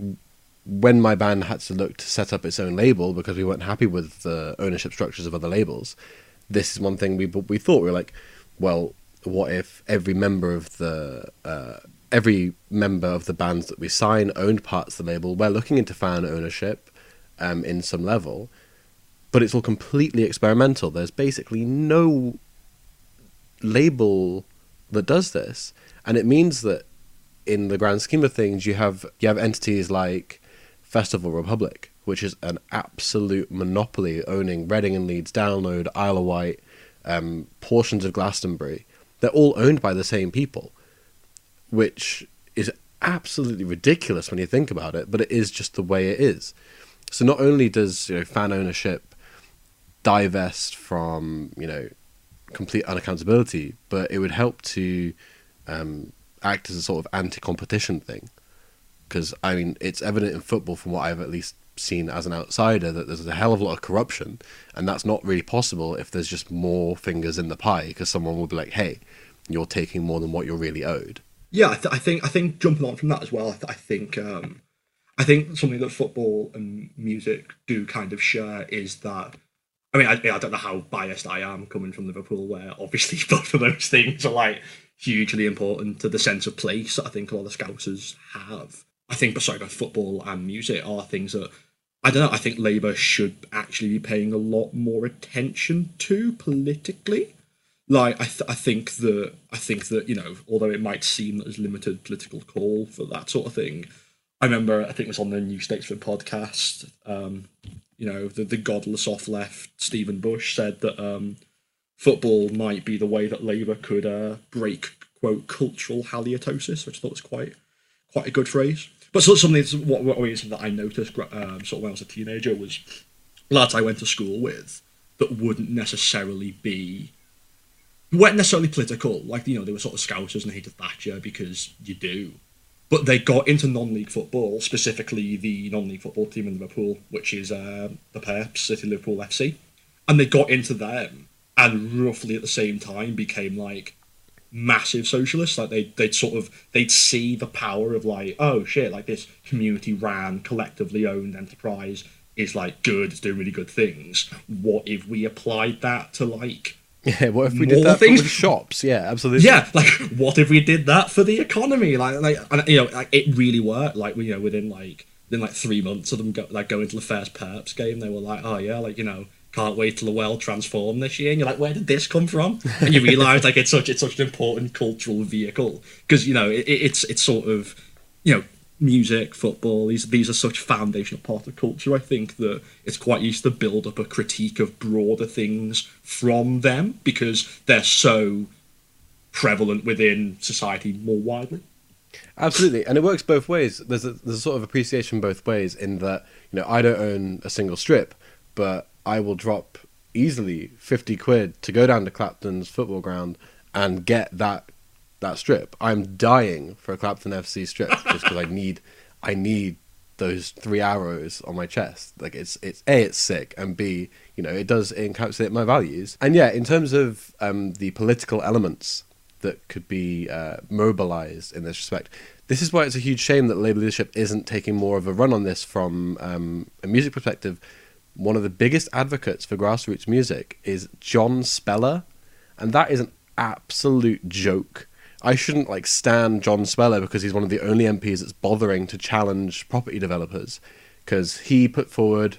Speaker 3: when my band had to look to set up its own label because we weren't happy with the ownership structures of other labels, this is one thing we we thought we were like, well, what if every member of the uh, every member of the bands that we sign owned parts of the label? We're looking into fan ownership um, in some level, but it's all completely experimental. There's basically no label that does this, and it means that in the grand scheme of things, you have you have entities like Festival Republic, which is an absolute monopoly, owning Reading and Leeds Download, Isle of Wight, um, portions of Glastonbury. They're all owned by the same people, which is absolutely ridiculous when you think about it, but it is just the way it is. So not only does you know fan ownership divest from you know complete unaccountability, but it would help to um, act as a sort of anti-competition thing. Because I mean, it's evident in football, from what I've at least seen as an outsider, that there's a hell of a lot of corruption, and that's not really possible if there's just more fingers in the pie. Because someone will be like, "Hey, you're taking more than what you're really owed."
Speaker 1: Yeah, I, th- I think I think jumping on from that as well. I, th- I think um, I think something that football and music do kind of share is that. I mean, I, I don't know how biased I am coming from Liverpool, where obviously both of those things are like hugely important to the sense of place that I think a lot of Scousers have. I think, sorry, both football and music are things that I don't know. I think Labour should actually be paying a lot more attention to politically. Like I, th- I think that I think that you know, although it might seem that as limited political call for that sort of thing, I remember I think it was on the New Statesman podcast. Um, you know, the the godless off left Stephen Bush said that um, football might be the way that Labour could uh, break quote cultural halitosis, which I thought was quite quite a good phrase. But so, something what always that I noticed um, sort of when I was a teenager was lads I went to school with that wouldn't necessarily be weren't necessarily political. Like you know they were sort of scousers and hated Thatcher because you do. But they got into non-league football, specifically the non-league football team in Liverpool, which is uh, the Purps City Liverpool FC, and they got into them, and roughly at the same time became like massive socialists. Like they they'd sort of they'd see the power of like oh shit like this community ran collectively owned enterprise is like good, it's doing really good things. What if we applied that to like
Speaker 3: Yeah, what if we
Speaker 1: More
Speaker 3: did that
Speaker 1: things?
Speaker 3: with shops? Yeah, absolutely.
Speaker 1: yeah, like what if we did that for the economy? Like, like and, you know, like it really worked. Like, you know, within like within like three months of them go, like going to the first Purps game, they were like, oh yeah, like you know, can't wait till the world transform this year. And you're like, where did this come from? And you realise like it's such it's such an important cultural vehicle because you know it, it- it's it's sort of you know music, football. These these are such foundational part of culture. I think that it's quite easy to build up a critique of broader things from them because they're so prevalent within society more widely.
Speaker 3: Absolutely, and it works both ways. There's a, there's a sort of appreciation both ways in that you know I don't own a single strip, but I will drop easily fifty quid to go down to Clapton's football ground and get that that strip. I'm dying for a Clapton FC strip just because I need I need those three arrows on my chest. Like it's it's a it's sick and b you know it does encapsulate my values. And yeah, in terms of um, the political elements that could be uh, mobilized in this respect. This is why it's a huge shame that Labour leadership isn't taking more of a run on this from um, a music perspective. One of the biggest advocates for grassroots music is John Spellar, and that is an absolute joke. I shouldn't like stand John Spellar because he's one of the only MPs that's bothering to challenge property developers because he put forward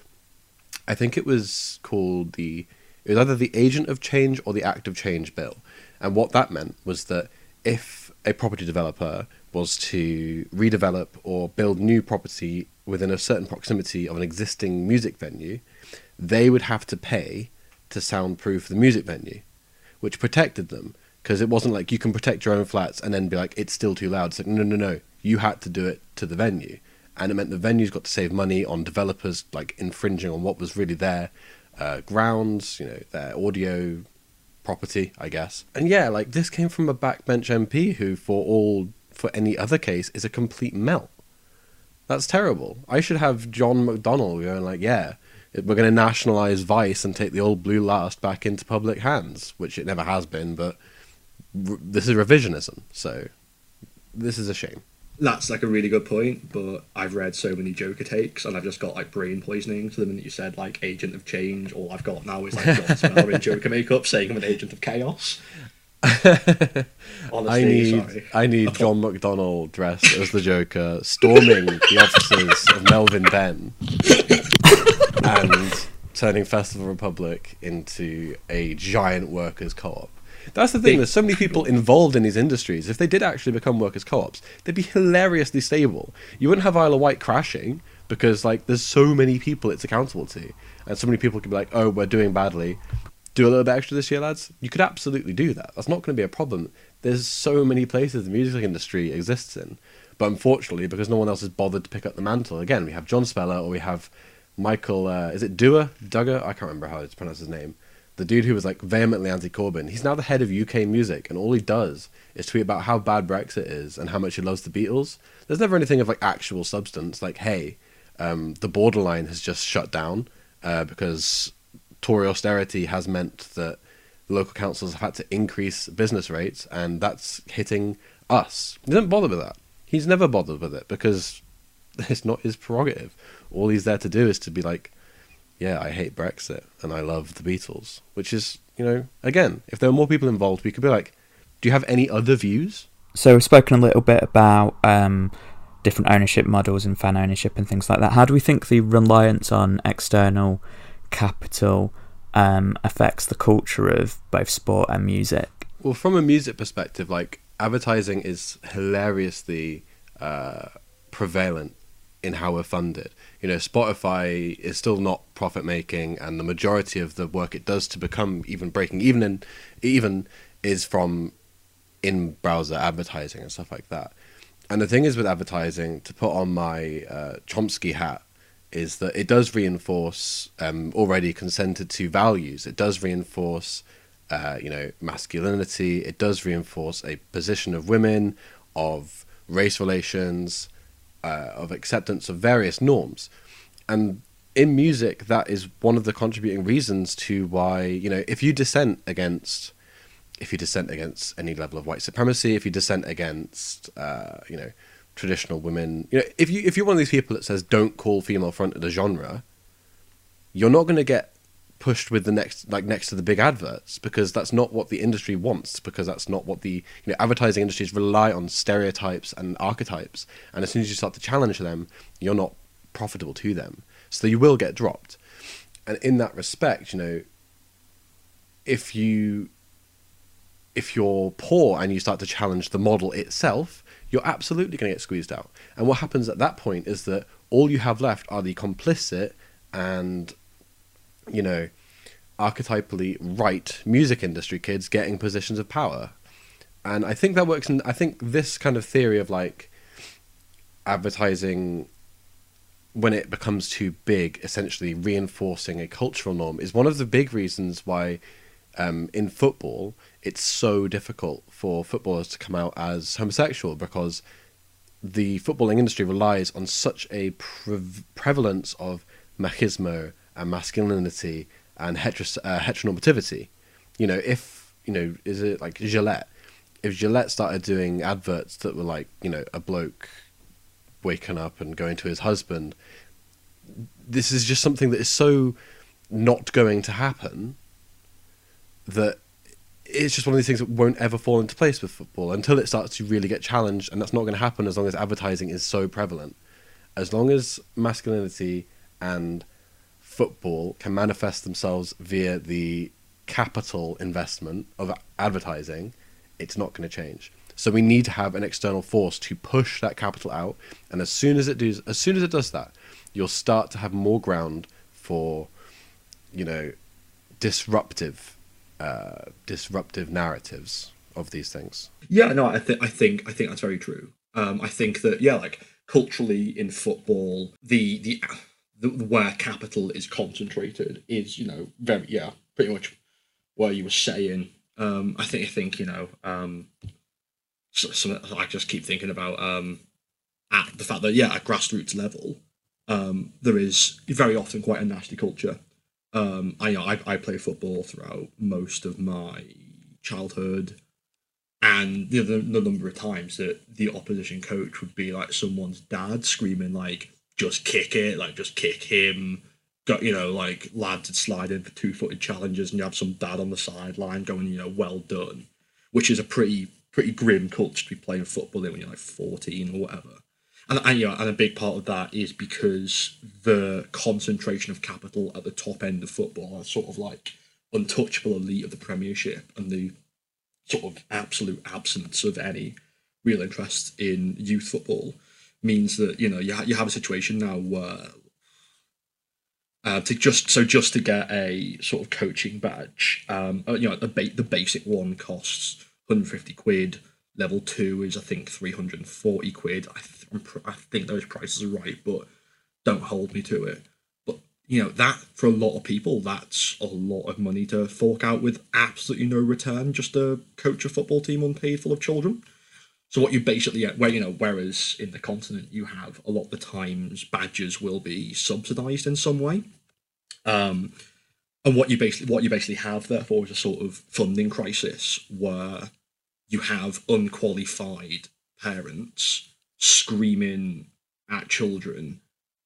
Speaker 3: I think it was called the it was either the agent of change or the act of change bill. And what that meant was that if a property developer was to redevelop or build new property within a certain proximity of an existing music venue, they would have to pay to soundproof the music venue, which protected them because it wasn't like you can protect your own flats and then be like it's still too loud. It's like no, no, no, you had to do it to the venue, and it meant the venues got to save money on developers like infringing on what was really their uh, grounds, you know, their audio property, I guess. And yeah, like this came from a backbench MP who, for all for any other case, is a complete melt. That's terrible. I should have John McDonnell going like, yeah, we're going to nationalize Vice and take the old blue last back into public hands, which it never has been, but r- this is revisionism. So this is a shame.
Speaker 1: That's like a really good point, but I've read so many Joker takes and I've just got like brain poisoning to the minute you said like agent of change. All I've got now is like John Smeller in Joker makeup saying I'm an agent of chaos. Honestly,
Speaker 3: I need
Speaker 1: sorry.
Speaker 3: I need John McDonnell dressed as the Joker, storming the offices of Melvin Benn. And turning Festival Republic into a giant workers' co-op. That's the thing. There's so many people involved in these industries. If they did actually become workers' co-ops, they'd be hilariously stable. You wouldn't have Isle of Wight crashing because like there's so many people it's accountable to, and so many people could be like, "Oh, we're doing badly. Do a little bit extra this year, lads." You could absolutely do that. That's not going to be a problem. There's so many places the music industry exists in, but unfortunately, because no one else has bothered to pick up the mantle, again, we have John Spellar or we have Michael. Uh, is it Dua Dugher? I can't remember how to pronounce his name the dude who was like vehemently anti-Corbyn, he's now the head of UK music, and all he does is tweet about how bad Brexit is and how much he loves the Beatles. There's never anything of like actual substance, like hey, um, the borderline has just shut down uh, because Tory austerity has meant that local councils have had to increase business rates, and that's hitting us. He doesn't bother with that. He's never bothered with it because it's not his prerogative. All he's there to do is to be like, yeah, I hate Brexit and I love the Beatles, which is, you know, again, if there were more people involved, we could be like, do you have any other views?
Speaker 2: So we've spoken a little bit about um, different ownership models and fan ownership and things like that. How do we think the reliance on external capital um, affects the culture of both sport and music?
Speaker 3: Well, from a music perspective, like advertising is hilariously uh, prevalent in how we're funded. You know, Spotify is still not profit making, and the majority of the work it does to become even breaking even in even is from in browser advertising and stuff like that. And the thing is with advertising, to put on my uh, Chomsky hat, is that it does reinforce um, already consented to values. It does reinforce, uh, you know, masculinity. It does reinforce a position of women, of race relations, uh, of acceptance of various norms, and in music, that is one of the contributing reasons to why you know if you dissent against if you dissent against any level of white supremacy, if you dissent against uh, you know traditional women, you know if you if you're one of these people that says don't call female fronted a genre, you're not going to get pushed with the next like next to the big adverts because that's not what the industry wants because that's not what the you know advertising industries rely on stereotypes and archetypes. And as soon as you start to challenge them you're not profitable to them. So you will get dropped. And in that respect you know if you if you're poor and you start to challenge the model itself you're absolutely going to get squeezed out. And what happens at that point is that all you have left are the complicit and you know, archetypally right music industry kids getting positions of power. And I think that works. And I think this kind of theory of like advertising when it becomes too big, essentially reinforcing a cultural norm, is one of the big reasons why um, in football it's so difficult for footballers to come out as homosexual because the footballing industry relies on such a pre- prevalence of machismo and masculinity and heteros- uh, heteronormativity. You know, if you know, is it like Gillette? If Gillette started doing adverts that were like, you know, a bloke waking up and going to his husband, this is just something that is so not going to happen that it's just one of these things that won't ever fall into place with football until it starts to really get challenged, and that's not going to happen as long as advertising is so prevalent. As long as masculinity and football can manifest themselves via the capital investment of advertising, it's not going to change. So we need to have an external force to push that capital out, and as soon as it does, as soon as it does that, you'll start to have more ground for, you know, disruptive, uh, disruptive narratives of these things.
Speaker 1: Yeah, no, I think I think I think that's very true. Um, I think that yeah, like culturally in football, the the the, where capital is concentrated is you know very yeah pretty much where you were saying. Um, I think I think you know um, some, I just keep thinking about um, at the fact that yeah at grassroots level um, there is very often quite a nasty culture. Um, I, I I play football throughout most of my childhood, and the, the the number of times that the opposition coach would be like someone's dad screaming like just kick it, like just kick him. Got you know, like lads would slide in for two footed challenges, and you have some dad on the sideline going, you know, well done, which is a pretty pretty grim culture to be playing football in when you're like fourteen or whatever. and, and you know, and a big part of that is because the concentration of capital at the top end of football, are sort of like untouchable elite of the Premiership, and the sort of absolute absence of any real interest in youth football means that you know you, ha- you have a situation now where uh, to just so just to get a sort of coaching badge, um, uh, you know the ba- the basic one costs 150 quid. Level two is I think 340 quid. I, th- pr- I think those prices are right, but don't hold me to it. But you know that for a lot of people, that's a lot of money to fork out with absolutely no return, just to coach a football team unpaid full of children. So what you basically where you know whereas in the continent you have a lot of the times badges will be subsidised in some way, um, and what you basically what you basically have therefore is a sort of funding crisis where you have unqualified parents screaming at children,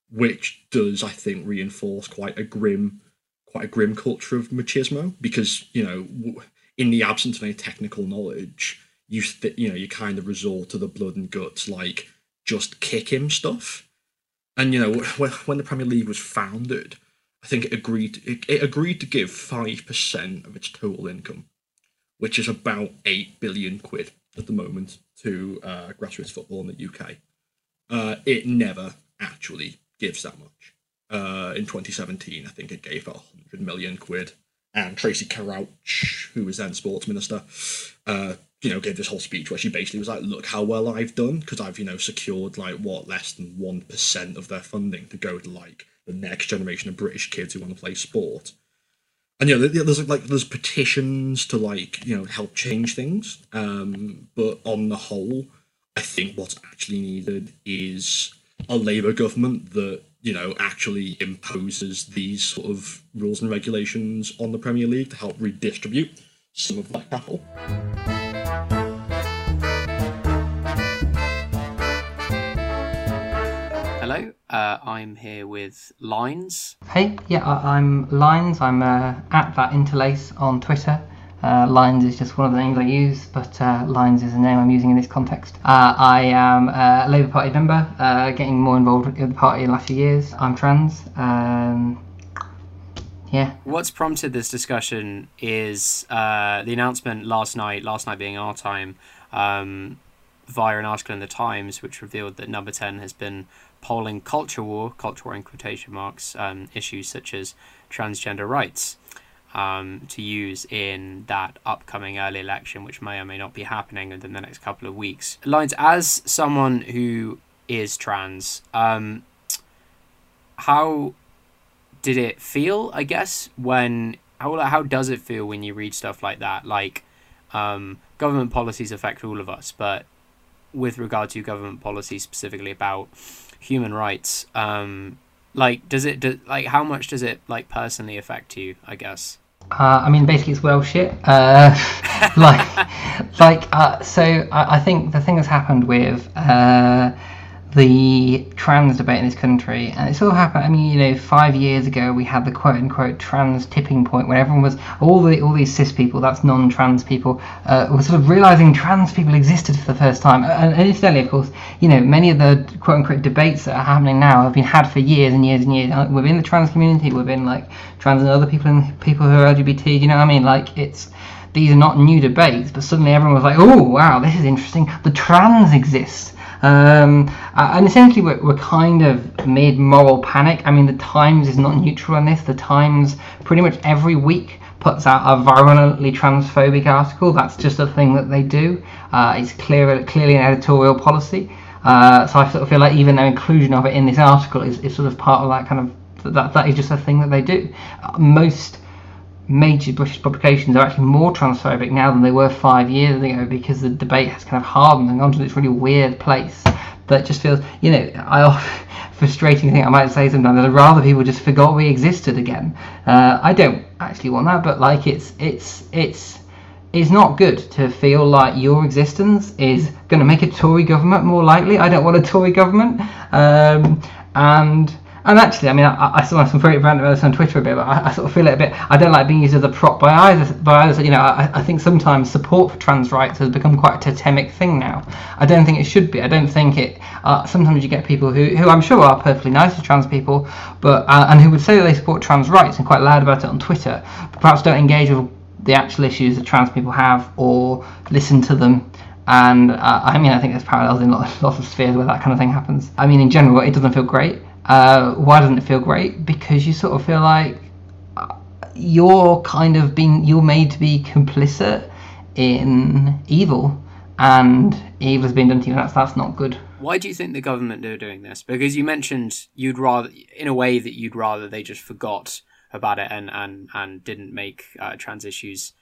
Speaker 1: which does I think reinforce quite a grim quite a grim culture of machismo because you know in the absence of any technical knowledge you th- you know you kind of resort to the blood and guts like just kick him stuff. And you know when, when the premier league was founded i think it agreed it, it agreed to give 5% of its total income which is about 8 billion quid at the moment to uh, grassroots football in the uk uh, it never actually gives that much. Uh, in 2017 i think it gave about 100 million quid. And Tracey Crouch, who was then sports minister, uh, you know, gave this whole speech where she basically was like, "Look how well I've done because I've you know secured like what less than one percent of their funding to go to like the next generation of British kids who want to play sport." And you know, there's like there's petitions to like you know help change things, um, but on the whole, I think what's actually needed is a Labour government that you know actually imposes these sort of rules and regulations on the Premier League to help redistribute some of that capital.
Speaker 4: Hello, uh, I'm here with Lines.
Speaker 9: Hey, yeah, I, I'm Lines. I'm uh, at that interlace on Twitter. Uh, Lines is just one of the names I use, but uh, Lines is the name I'm using in this context. Uh, I am a Labour Party member, uh, getting more involved with the party in the last few years. I'm trans. Um, yeah.
Speaker 4: What's prompted this discussion is uh, the announcement last night, last night being our time, um, via an article in the Times, which revealed that Number 10 has been polling culture war, culture war in quotation marks, um, issues such as transgender rights um, to use in that upcoming early election, which may or may not be happening within the next couple of weeks. Lines, as someone who is trans, um, how did it feel i guess when how, how does it feel when you read stuff like that like um, government policies affect all of us but with regard to government policies specifically about human rights um, like does it do, like how much does it like personally affect you i guess
Speaker 9: Uh, I mean, basically, it's well shit. Uh, like, like, uh, so I, I think the thing that's happened with uh, the trans debate in this country, and it's all happened. I mean, you know, five years ago we had the quote unquote trans tipping point when everyone was all the all these cis people, that's non-trans people, uh, were sort of realizing trans people existed for the first time. And, and incidentally, of course, you know, many of the quote unquote debates that are happening now have been had for years and years and years uh, within the trans community, within like trans and other people and people who are LGBT. You know what I mean? Like it's these are not new debates, but suddenly everyone was like, oh wow, this is interesting. The trans exist. Um, and essentially, we're, we're kind of mid moral panic. I mean, the Times is not neutral on this. The Times pretty much every week puts out a virulently transphobic article. That's just a thing that they do. Uh, it's clear, clearly an editorial policy. Uh, so I sort of feel like even their inclusion of it in this article is, is sort of part of that kind of that that is just a thing that they do. Uh, most major British publications are actually more transphobic now than they were five years ago because the debate has kind of hardened and gone to this really weird place that just feels, you know, I frustrating thing I might say sometimes I'd rather people just forgot we existed again. Uh, I don't actually want that, but like it's it's it's it's not good to feel like your existence is going to make a Tory government more likely. I don't want a Tory government, um, and And actually, I mean, I, I saw some pretty random about this on Twitter a bit, but I, I, sort of feel it a bit. I don't like being used as a prop by either. By others, you know, I, I think sometimes support for trans rights has become quite a totemic thing now. I don't think it should be. I don't think it. Uh, sometimes you get people who, who I'm sure are perfectly nice to trans people, but uh, and who would say that they support trans rights and quite loud about it on Twitter, but perhaps don't engage with the actual issues that trans people have or listen to them and uh, I mean, I think there's parallels in lots, lots of spheres where that kind of thing happens. I mean, in general, it doesn't feel great. Uh, why doesn't it feel great? Because you sort of feel like uh, you're kind of being you're made to be complicit in evil, and evil has been done to you. That's that's not good.
Speaker 4: Why do you think the government are doing this? Because you mentioned you'd rather, in a way, that you'd rather they just forgot about it and and and didn't make uh, trans issues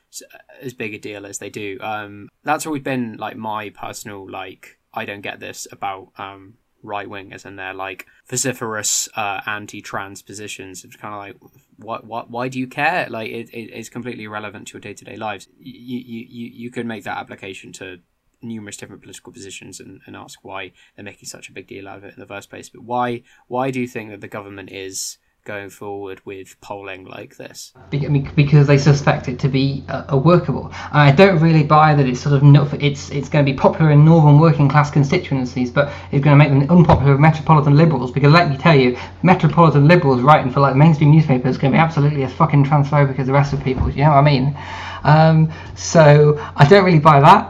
Speaker 4: as big a deal as they do. Um, that's always been like my personal like I don't get this about um, right wingers and their like vociferous uh, anti-trans positions. It's kind of like, what, what, why do you care? Like, it, it it's completely irrelevant to your day-to-day lives. You, you, you, you could make that application to numerous different political positions and, and ask why they're making such a big deal out of it in the first place. But why, why do you think that the government is going forward with polling like this?
Speaker 9: Because they suspect it to be a, workable. I don't really buy that it's sort of not, it's it's going to be popular in northern working class constituencies, but it's going to make them unpopular with metropolitan liberals. Because let me tell you, metropolitan liberals writing for like mainstream newspapers is going to be absolutely as fucking transphobic as the rest of people. You know what I mean? Um, so I don't really buy that.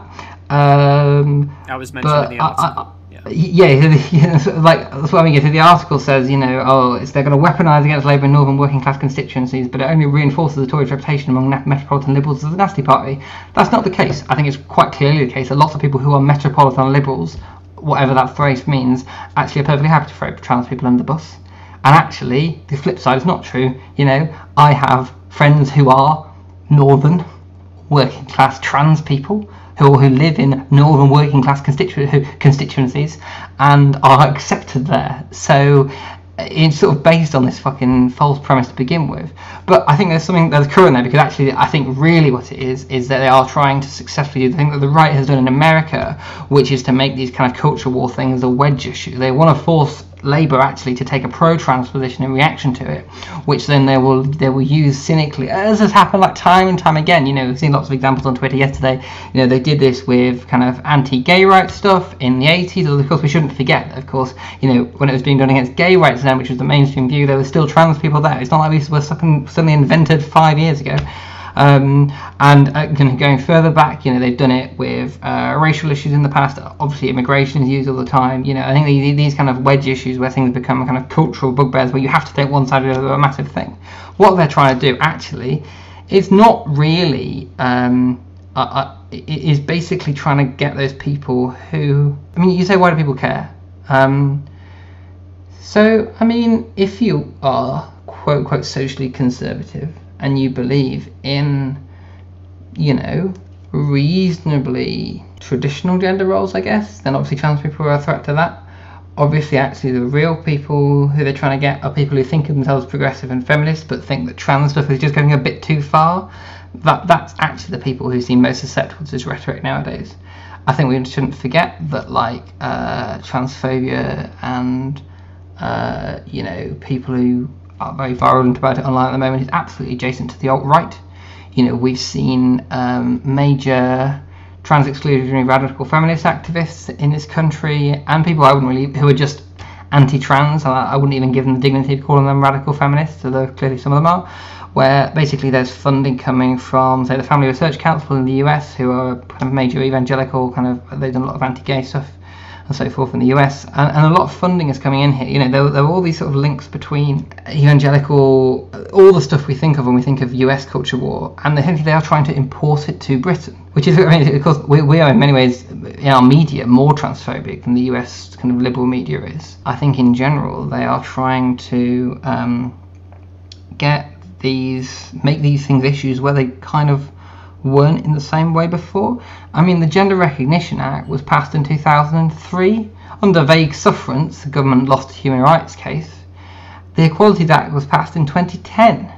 Speaker 9: Um,
Speaker 4: I was mentioning in the article. I, I,
Speaker 9: yeah, yeah, like that's what I mean. So The article says, you know, oh, it's, they're going to weaponise against Labour in northern working class constituencies, but it only reinforces the Tories' reputation among metropolitan liberals as a nasty party. That's not the case. I think it's quite clearly the case that lots of people who are metropolitan liberals, whatever that phrase means, actually are perfectly happy to throw trans people under the bus. And actually, the flip side is not true. You know, I have friends who are northern working class trans people who, who live in northern working class constitu- constituencies and are accepted there. So uh, it's sort of based on this fucking false premise to begin with. But I think there's something that's current there because actually I think really what it is is that they are trying to successfully do the thing that the right has done in America, which is to make these kind of culture war things a wedge issue. They want to force Labour actually to take a pro-trans position in reaction to it, which then they will they will use cynically, as has happened like time and time again. You know, we've seen lots of examples on Twitter yesterday. You know, they did this with kind of anti-gay rights stuff in the 80s. Of course, we shouldn't forget, of course, you know, when it was being done against gay rights then, which was the mainstream view, there were still trans people there. It's not like we were suddenly invented five years ago. Um, and uh, going further back, you know, they've done it with uh, racial issues in the past. Obviously, immigration is used all the time. You know, I think these, these kind of wedge issues where things become kind of cultural bugbears where you have to take one side other a massive thing. What they're trying to do actually is not really. Um, uh, uh is basically trying to get those people who. I mean, you say, why do people care? Um, so, I mean, if you are quote unquote socially conservative, and you believe in, you know, reasonably traditional gender roles, I guess, then obviously trans people are a threat to that. Obviously, actually, the real people who they're trying to get are people who think of themselves progressive and feminist, but think that trans stuff is just going a bit too far. That that's actually the people who seem most susceptible to this rhetoric nowadays. I think we shouldn't forget that, like uh, transphobia and uh, you know people who very virulent about it online at the moment is absolutely adjacent to the alt right. You know, we've seen um, major trans exclusionary radical feminist activists in this country and people I wouldn't really who are just anti-trans. I, I wouldn't even give them the dignity of calling them radical feminists, although clearly some of them are. Where basically there's funding coming from, say, the Family Research Council in the US, who are kind of major evangelical, kind of they've done a lot of anti-gay stuff and so forth in the US, and, and, a lot of funding is coming in here. You know, there, there are all these sort of links between evangelical, all the stuff we think of when we think of US culture war, and they they are trying to import it to Britain, which is, I mean, because we, we are in many ways in our media more transphobic than the US kind of liberal media is. I think in general they are trying to um, get these, make these things issues where they kind of weren't in the same way before. I mean, the Gender Recognition Act was passed in 2003 under vague sufferance. The government lost a human rights case. The Equalities Act was passed in 2010.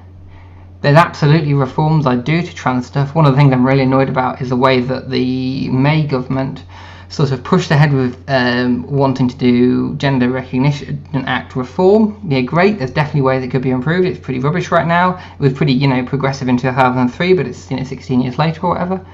Speaker 9: There's absolutely reforms I do to trans stuff. One of the things I'm really annoyed about is the way that the May government sort of pushed ahead with um, wanting to do gender recognition act reform. Yeah, great. There's definitely ways it could be improved. It's pretty rubbish right now. It was pretty, you know, progressive in 2003, but it's you know 16 years later or whatever.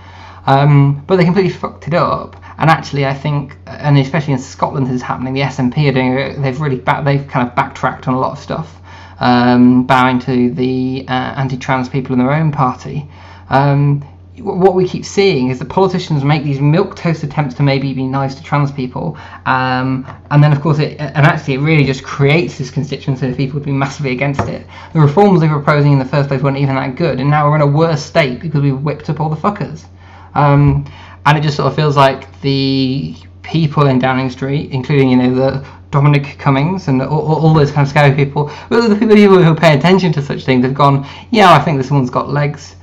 Speaker 9: Um, but they completely fucked it up. And actually, I think, and especially in Scotland, this is happening. The SNP are doing. They've really back, they've kind of backtracked on a lot of stuff, um, bowing to the uh, anti-trans people in their own party. Um, what we keep seeing is that politicians make these milk toast attempts to maybe be nice to trans people, um, and then of course it and actually it really just creates this constituency of people would be massively against it. The reforms they were proposing in the first place weren't even that good, and now we're in a worse state because we whipped up all the fuckers. Um, and it just sort of feels like the people in Downing Street, including you know the Dominic Cummings and all, all those kind of scary people, well, the people who pay attention to such things have gone, yeah, I think this one's got legs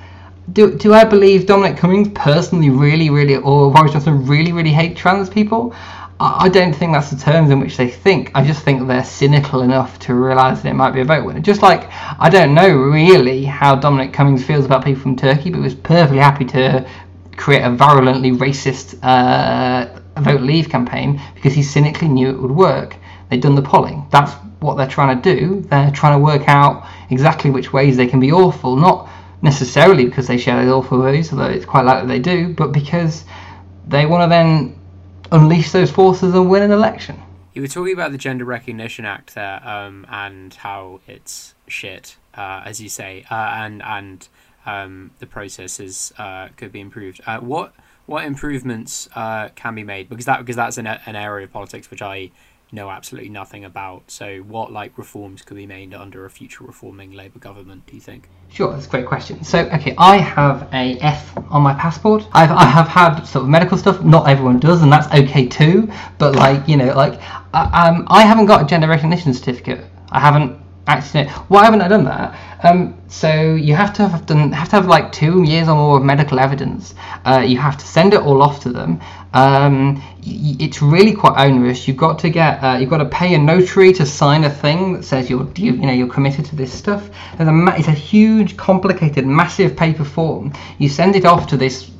Speaker 9: do, do I believe Dominic Cummings personally really, really, or Boris Johnson really, really hate trans people? I, I don't think that's the terms in which they think. I just think they're cynical enough to realise that it might be a vote winner. Just like I don't know really how Dominic Cummings feels about people from Turkey, but he was perfectly happy to create a virulently racist uh, vote leave campaign because he cynically knew it would work. They'd done the polling. That's what they're trying to do. They're trying to work out exactly which ways they can be awful, not necessarily because they share those awful views, although it's quite likely they do, but because they want to then unleash those forces and win an election.
Speaker 4: You were talking about the Gender Recognition Act there, um, and how it's shit, uh, as you say, uh, and and um, the processes uh, could be improved. Uh, what what improvements uh, can be made? Because that because that's an an area of politics which I know absolutely nothing about. So, what like reforms could be made under a future reforming Labour government? Do you think?
Speaker 9: Sure, that's a great question. So, okay, I have a F on my passport. I've, I have had sort of medical stuff. Not everyone does, and that's okay too. But like, you know, like, I, um, I haven't got a gender recognition certificate. I haven't actually. Why haven't I done that? Um, so you have to have done have to have like two years or more of medical evidence. Uh, you have to send it all off to them. Um, y- it's really quite onerous. You've got to get uh, you've got to pay a notary to sign a thing that says you're you, you know you're committed to this stuff. There's a ma- it's a huge, complicated, massive paper form. You send it off to this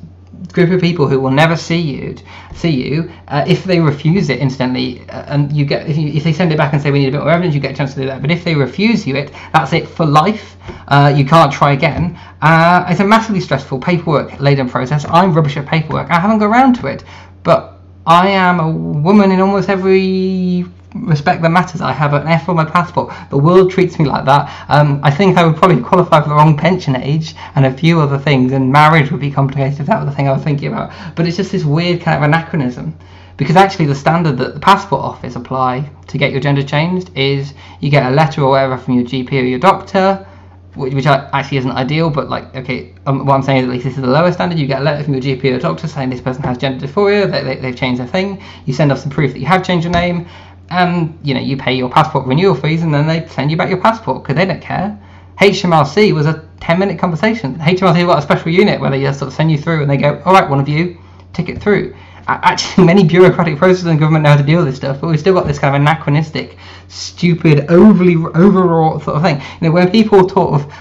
Speaker 9: group of people who will never see you see you uh, if they refuse it instantly uh, and you get if, you, if they send it back and say we need a bit more evidence you get a chance to do that. But if they refuse you it that's it for life. Uh, you can't try again. Uh, it's a massively stressful paperwork laden process. I'm rubbish at paperwork. I haven't got around to it. But i am a woman in almost every respect that matters. I have an F on my passport. The world treats me like that. Um, I think I would probably qualify for the wrong pension age and a few other things, and marriage would be complicated if that was the thing I was thinking about. But it's just this weird kind of anachronism. Because actually, the standard that the passport office apply to get your gender changed is you get a letter or whatever from your GP or your doctor, which, which actually isn't ideal, but like, okay, um, what I'm saying is at least this is the lower standard. You get a letter from your GP or doctor saying this person has gender dysphoria, they, they, they've changed their thing. You send off some proof that you have changed your name, and you know you pay your passport renewal fees, and then they send you back your passport because they don't care. HMRC was a 10 minute conversation. HMRC have got a special unit where they just sort of send you through and they go, all right, one of you, tick it through. Actually, many bureaucratic processes in government know how to deal with this stuff, but we've still got this kind of anachronistic, stupid, overly overwrought sort of thing. You know, when people sort of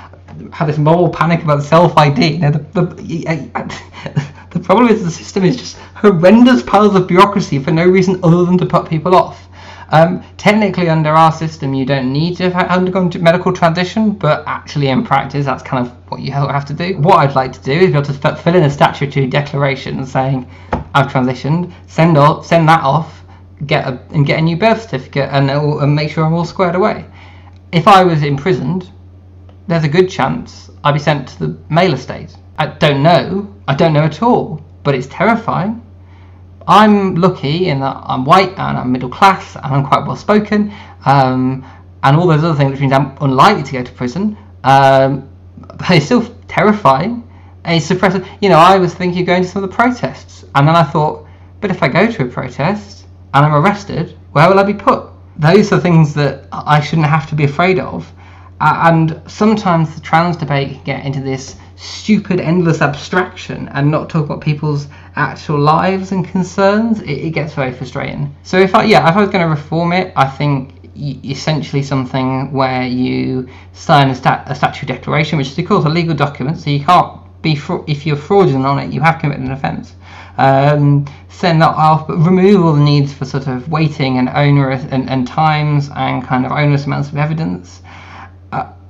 Speaker 9: have this moral panic about self ID, you know, the, the, the problem is the system is just horrendous piles of bureaucracy for no reason other than to put people off. Um, technically, under our system, you don't need to have undergone medical transition, but actually, in practice, that's kind of what you have to do. What I'd like to do is be able to fill in a statutory declaration saying I've transitioned, send off, send that off, get a, and get a new birth certificate, and, and make sure I'm all squared away. If I was imprisoned, there's a good chance I'd be sent to the male estate. I don't know. I don't know at all, but it's terrifying. I'm lucky in that I'm white and I'm middle class and I'm quite well spoken, um, and all those other things, which means I'm unlikely to go to prison. Um, but it's still terrifying. It's suppressive. You know, I was thinking of going to some of the protests, and then I thought, but if I go to a protest and I'm arrested, where will I be put? Those are things that I shouldn't have to be afraid of. And sometimes the trans debate can get into this stupid, endless abstraction and not talk about people's actual lives and concerns, it, it gets very frustrating. So if I, yeah, if I was going to reform it, I think essentially something where you sign a, stat, a statutory declaration, which is of course a legal document, so you can't be fra- if you're fraudulent on it, you have committed an offence. Um, send that off, but remove all the needs for sort of waiting and onerous and, and times and kind of onerous amounts of evidence.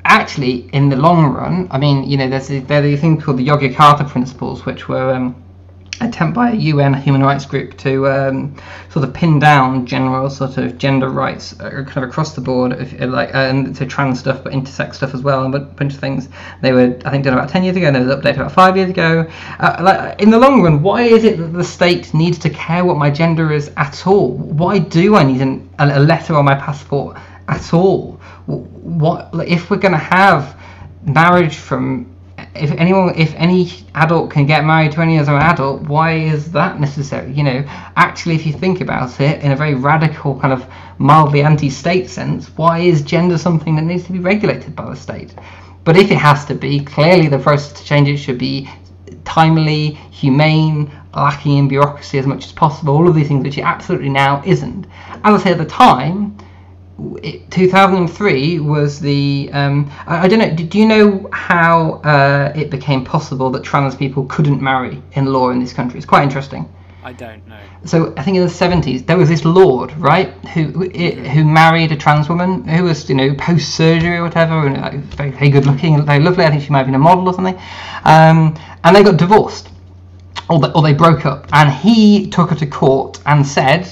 Speaker 9: Uh, actually, in the long run, I mean, you know, there's a, there are things called the Yogyakarta principles, which were um, attempt by a UN human rights group to um, sort of pin down general sort of gender rights uh, kind of across the board, if, uh, like and to trans stuff, but intersex stuff as well, and a bunch of things. They were, I think, done about ten years ago, and they was updated about five years ago. Uh, like in the long run, why is it that the state needs to care what my gender is at all? Why do I need an, a letter on my passport at all? What if we're going to have marriage from if anyone if any adult can get married to any other adult why is that necessary? You know actually if you think about it in a very radical kind of mildly anti-state sense why is gender something that needs to be regulated by the state? But if it has to be clearly the process to change it should be timely humane lacking in bureaucracy as much as possible all of these things which it absolutely now isn't. As i say at the time 2003 was the um, I, I, don't know do you know how uh, it became possible that trans people couldn't marry in law in this country? It's quite interesting.
Speaker 4: I don't know.
Speaker 9: So I think in the 70s there was this lord right who who married a trans woman who was you know post surgery or whatever and uh, very, very good looking very lovely. I think she might have been a model or something. Um, and they got divorced. Or they, or they broke up. And he took her to court and said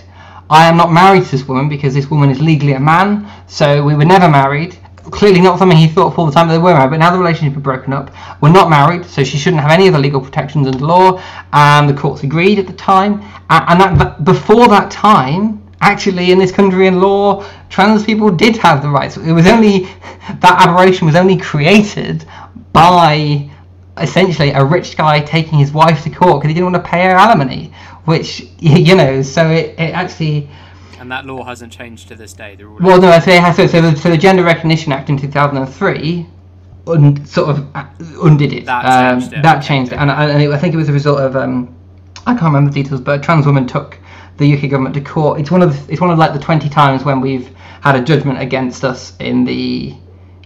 Speaker 9: I am not married to this woman because this woman is legally a man, so we were never married. Clearly not something he thought for the time that they were married, but now the relationship had broken up. We're not married, so she shouldn't have any of the legal protections under law, and the courts agreed at the time. And that, before that time, actually in this country in law, trans people did have the rights. It was only that aberration was only created by essentially a rich guy taking his wife to court because he didn't want to pay her alimony which you know, so it, it actually.
Speaker 4: And that law hasn't changed to this day.
Speaker 9: well, no, I say it has. So, so, the, so the Gender Recognition Act in two thousand and three. Un, sort of uh, undid it.
Speaker 4: That
Speaker 9: um,
Speaker 4: changed it.
Speaker 9: That changed it, and, and it, I think it was a result of um, I can't remember the details, but a trans woman took the UK government to court. It's one of the, it's one of like the twenty times when we've had a judgment against us in the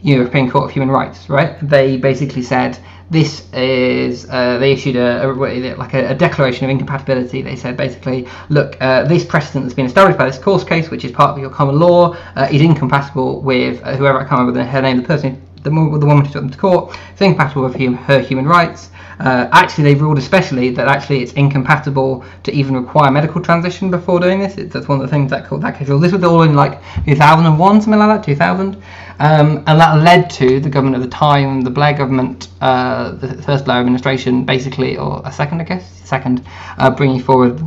Speaker 9: European Court of Human Rights. Right? They basically said this is uh, they issued a, a like a, a, declaration of incompatibility. They said basically, look, uh, this precedent that's been established by this course case, which is part of your common law, uh, is incompatible with uh, whoever I can't remember her name, the person, the, the woman who took them to court. It's incompatible with hum, her human rights. Uh, actually, they've ruled especially that actually it's incompatible to even require medical transition before doing this. It's, that's one of the things that called that case. This was all in like 2001, something like that, 2000, um, and that led to the government at the time, the Blair government, uh, the first Blair administration, basically, or a second, I guess, second, uh, bringing forward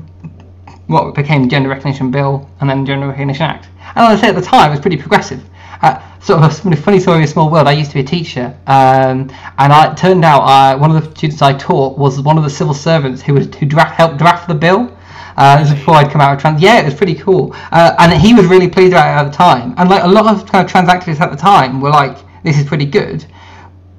Speaker 9: what became the Gender Recognition Bill and then the Gender Recognition Act. And as I say at the time it was pretty progressive. Uh, sort of a funny story in a small world. I used to be a teacher, um, and I, it turned out uh, one of the students I taught was one of the civil servants who was who draft, helped draft the bill. Uh, this was before I'd come out of trans. Yeah, it was pretty cool, uh, and he was really pleased about it at the time. And like a lot of kind of trans activists at the time were like, "This is pretty good."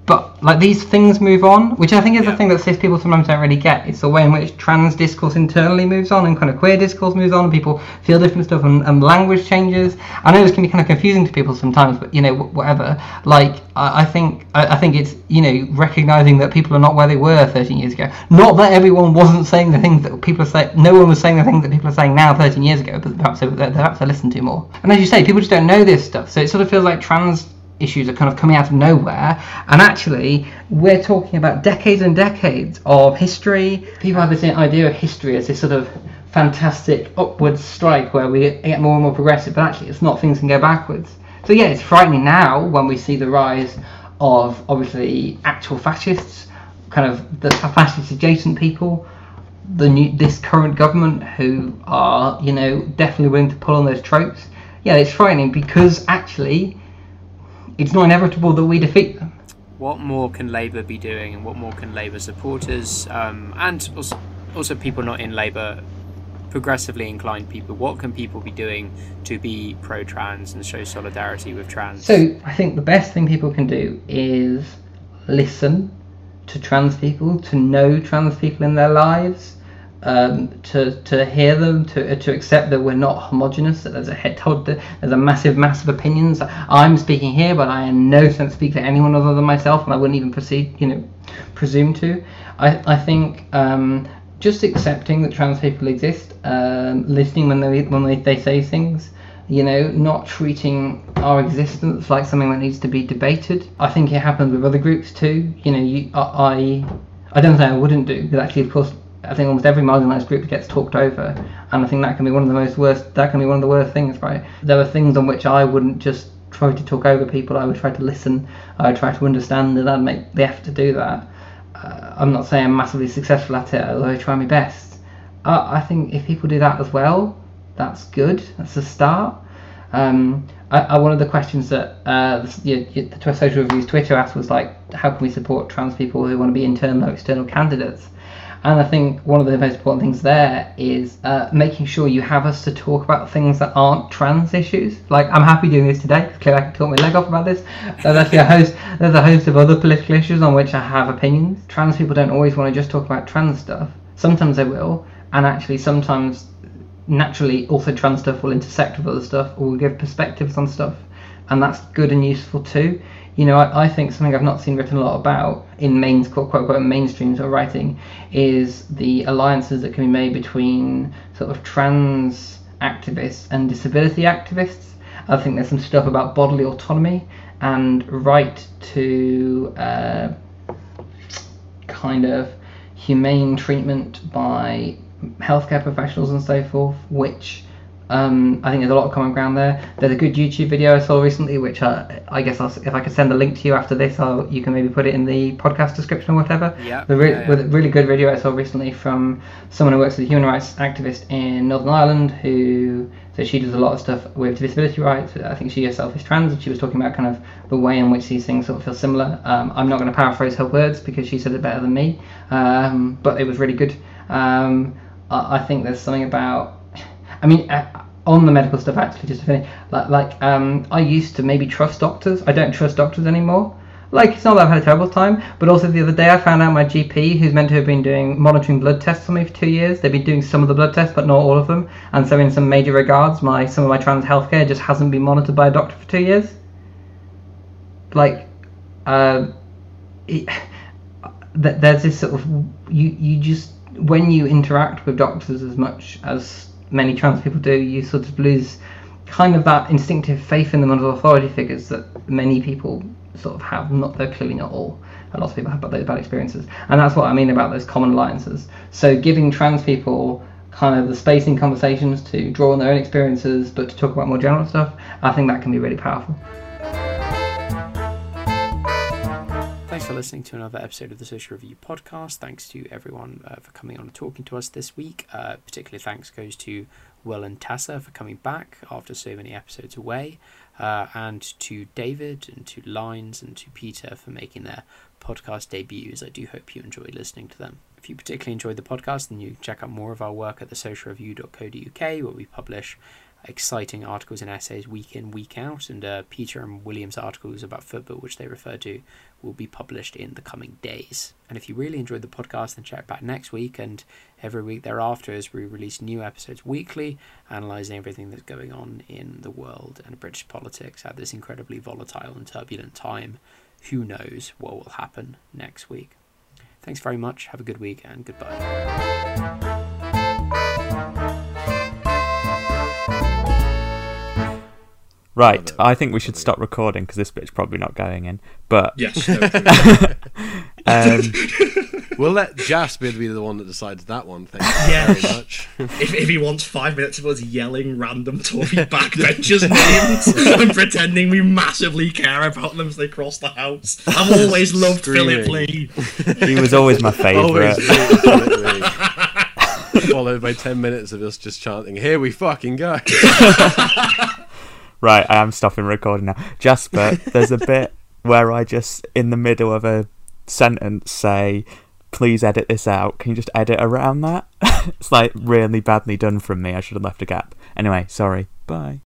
Speaker 9: But like these things move on, which I think is yeah. the thing that cis people sometimes don't really get. It's the way in which trans discourse internally moves on and kind of queer discourse moves on, and people feel different stuff, and, and language changes. I know this can be kind of confusing to people sometimes, but you know, whatever. Like I, I think I, I, think it's you know recognizing that people are not where they were 13 years ago. Not that everyone wasn't saying the things that people are saying. No one was saying the things that people are saying now 13 years ago, but perhaps they, perhaps they listen to more. And as you say, people just don't know this stuff, so it sort of feels like trans issues are kind of coming out of nowhere. And actually, we're talking about decades and decades of history. People have this idea of history as this sort of fantastic upward strike where we get more and more progressive, but actually, it's not. Things can go backwards. So yeah, it's frightening now when we see the rise of obviously actual fascists, kind of the fascist adjacent people, the new this current government who are you know definitely willing to pull on those tropes. Yeah, it's frightening because actually it's not inevitable that we defeat them.
Speaker 4: What more can Labour be doing, and what more can Labour supporters um, and also, also people not in Labour, progressively inclined people, what can people be doing to be pro-trans and show solidarity with trans?
Speaker 9: So I think the best thing people can do is listen to trans people, to know trans people in their lives, um, to to hear them, to to accept that we're not homogenous, that there's a head there's a massive mass of opinions. I'm speaking here, but I in no sense speak to anyone other than myself, and I wouldn't even proceed, you know, presume to. I I think um, just accepting that trans people exist, um, listening when they when they, they say things, you know, not treating our existence like something that needs to be debated. I think it happens with other groups too. You know, you, I, I don't say I wouldn't do, but actually, of course, I think almost every marginalised group gets talked over, and I think that can be one of the most worst. That can be one of the worst things, right? There are things on which I wouldn't just try to talk over people. I would try to listen. I would try to understand, and I'd make the effort to do that. Uh, I'm not saying I'm massively successful at it, although I try my best. Uh, I think if people do that as well, that's good. That's a start. Um, I, I, one of the questions that uh, the, the Social Reviews Twitter asked was like, how can we support trans people who want to be internal or external candidates? And I think one of the most important things there is uh, making sure you have us to talk about things that aren't trans issues. Like I'm happy doing this today. Clearly, I can talk my leg off about this. There's actually a host. There's a host of other political issues on which I have opinions. Trans people don't always want to just talk about trans stuff. Sometimes they will, and actually sometimes naturally also trans stuff will intersect with other stuff or will give perspectives on stuff, and that's good and useful too you know, I, I, think something I've not seen written a lot about in main quote, quote unquote mainstream sort of writing is the alliances that can be made between sort of trans activists and disability activists. I think there's some stuff about bodily autonomy and right to uh, kind of humane treatment by healthcare professionals and so forth, which um, I think there's a lot of common ground there. There's a good YouTube video I saw recently, which I, I guess I'll, if I could send a link to you after this, I'll, you can maybe put it in the podcast description or whatever.
Speaker 4: Yeah.
Speaker 9: The re-
Speaker 4: yeah, yeah.
Speaker 9: With a really good video I saw recently from someone who works as a human rights activist in Northern Ireland, who so she does a lot of stuff with disability rights. I think she herself is trans, and she was talking about kind of the way in which these things sort of feel similar. Um, I'm not going to paraphrase her words because she said it better than me, um, but it was really good. Um, I, I think there's something about I mean, uh, on the medical stuff, actually, just to finish, like, like um, I used to maybe trust doctors. I don't trust doctors anymore. Like, it's not that I've had a terrible time, but also the other day I found out my GP, who's meant to have been doing monitoring blood tests on me for two years, they've been doing some of the blood tests, but not all of them. And so, in some major regards, my some of my trans healthcare just hasn't been monitored by a doctor for two years. Like, uh, it, there's this sort of you you just when you interact with doctors as much as many trans people do, you sort of lose kind of that instinctive faith in them as authority figures that many people sort of have. Not they're clearly not all. A lot of people have those bad experiences, and that's what I mean about those common alliances. So giving trans people kind of the space in conversations to draw on their own experiences, but to talk about more general stuff, I think that can be really powerful.
Speaker 4: Thanks for listening to another episode of the Social Review podcast. Thanks to everyone uh, for coming on and talking to us this week. Uh, thanks goes to Will and Tessa for coming back after so many episodes away, uh, and to David and to Lines and to Peter for making their podcast debuts. I do hope you enjoy listening to them. If you particularly enjoyed the podcast, then you can check out more of our work at thesocialreview.co.uk, where we publish exciting articles and essays week in, week out, and uh, Peter and William's articles about football, which they refer to, will be published in the coming days. And if you really enjoyed the podcast, then check back next week and every week thereafter as we release new episodes weekly, analysing everything that's going on in the world and British politics at this incredibly volatile and turbulent time. Who knows what will happen next week? Thanks very much, have a good week, and goodbye.
Speaker 2: Right, I think we should stop recording because this bit's probably not going in. But
Speaker 1: Yes.
Speaker 2: um,
Speaker 3: We'll let Jasper be the one that decides that one. Thank you
Speaker 1: Yeah.
Speaker 3: very much.
Speaker 1: if, if he wants five minutes of us yelling random Tory backbenchers names and pretending we massively care about them as they cross the house. I've always loved
Speaker 3: Phillip
Speaker 1: Lee.
Speaker 2: he was always my favourite.
Speaker 3: Followed by 10 minutes of us just chanting, Here we fucking go.
Speaker 2: Right, I am stopping recording now. Jasper, there's a bit where I just, in the middle of a sentence, say, please edit this out. Can you just edit around that? it's like really badly done from me. I should have left a gap. Anyway, sorry. Bye.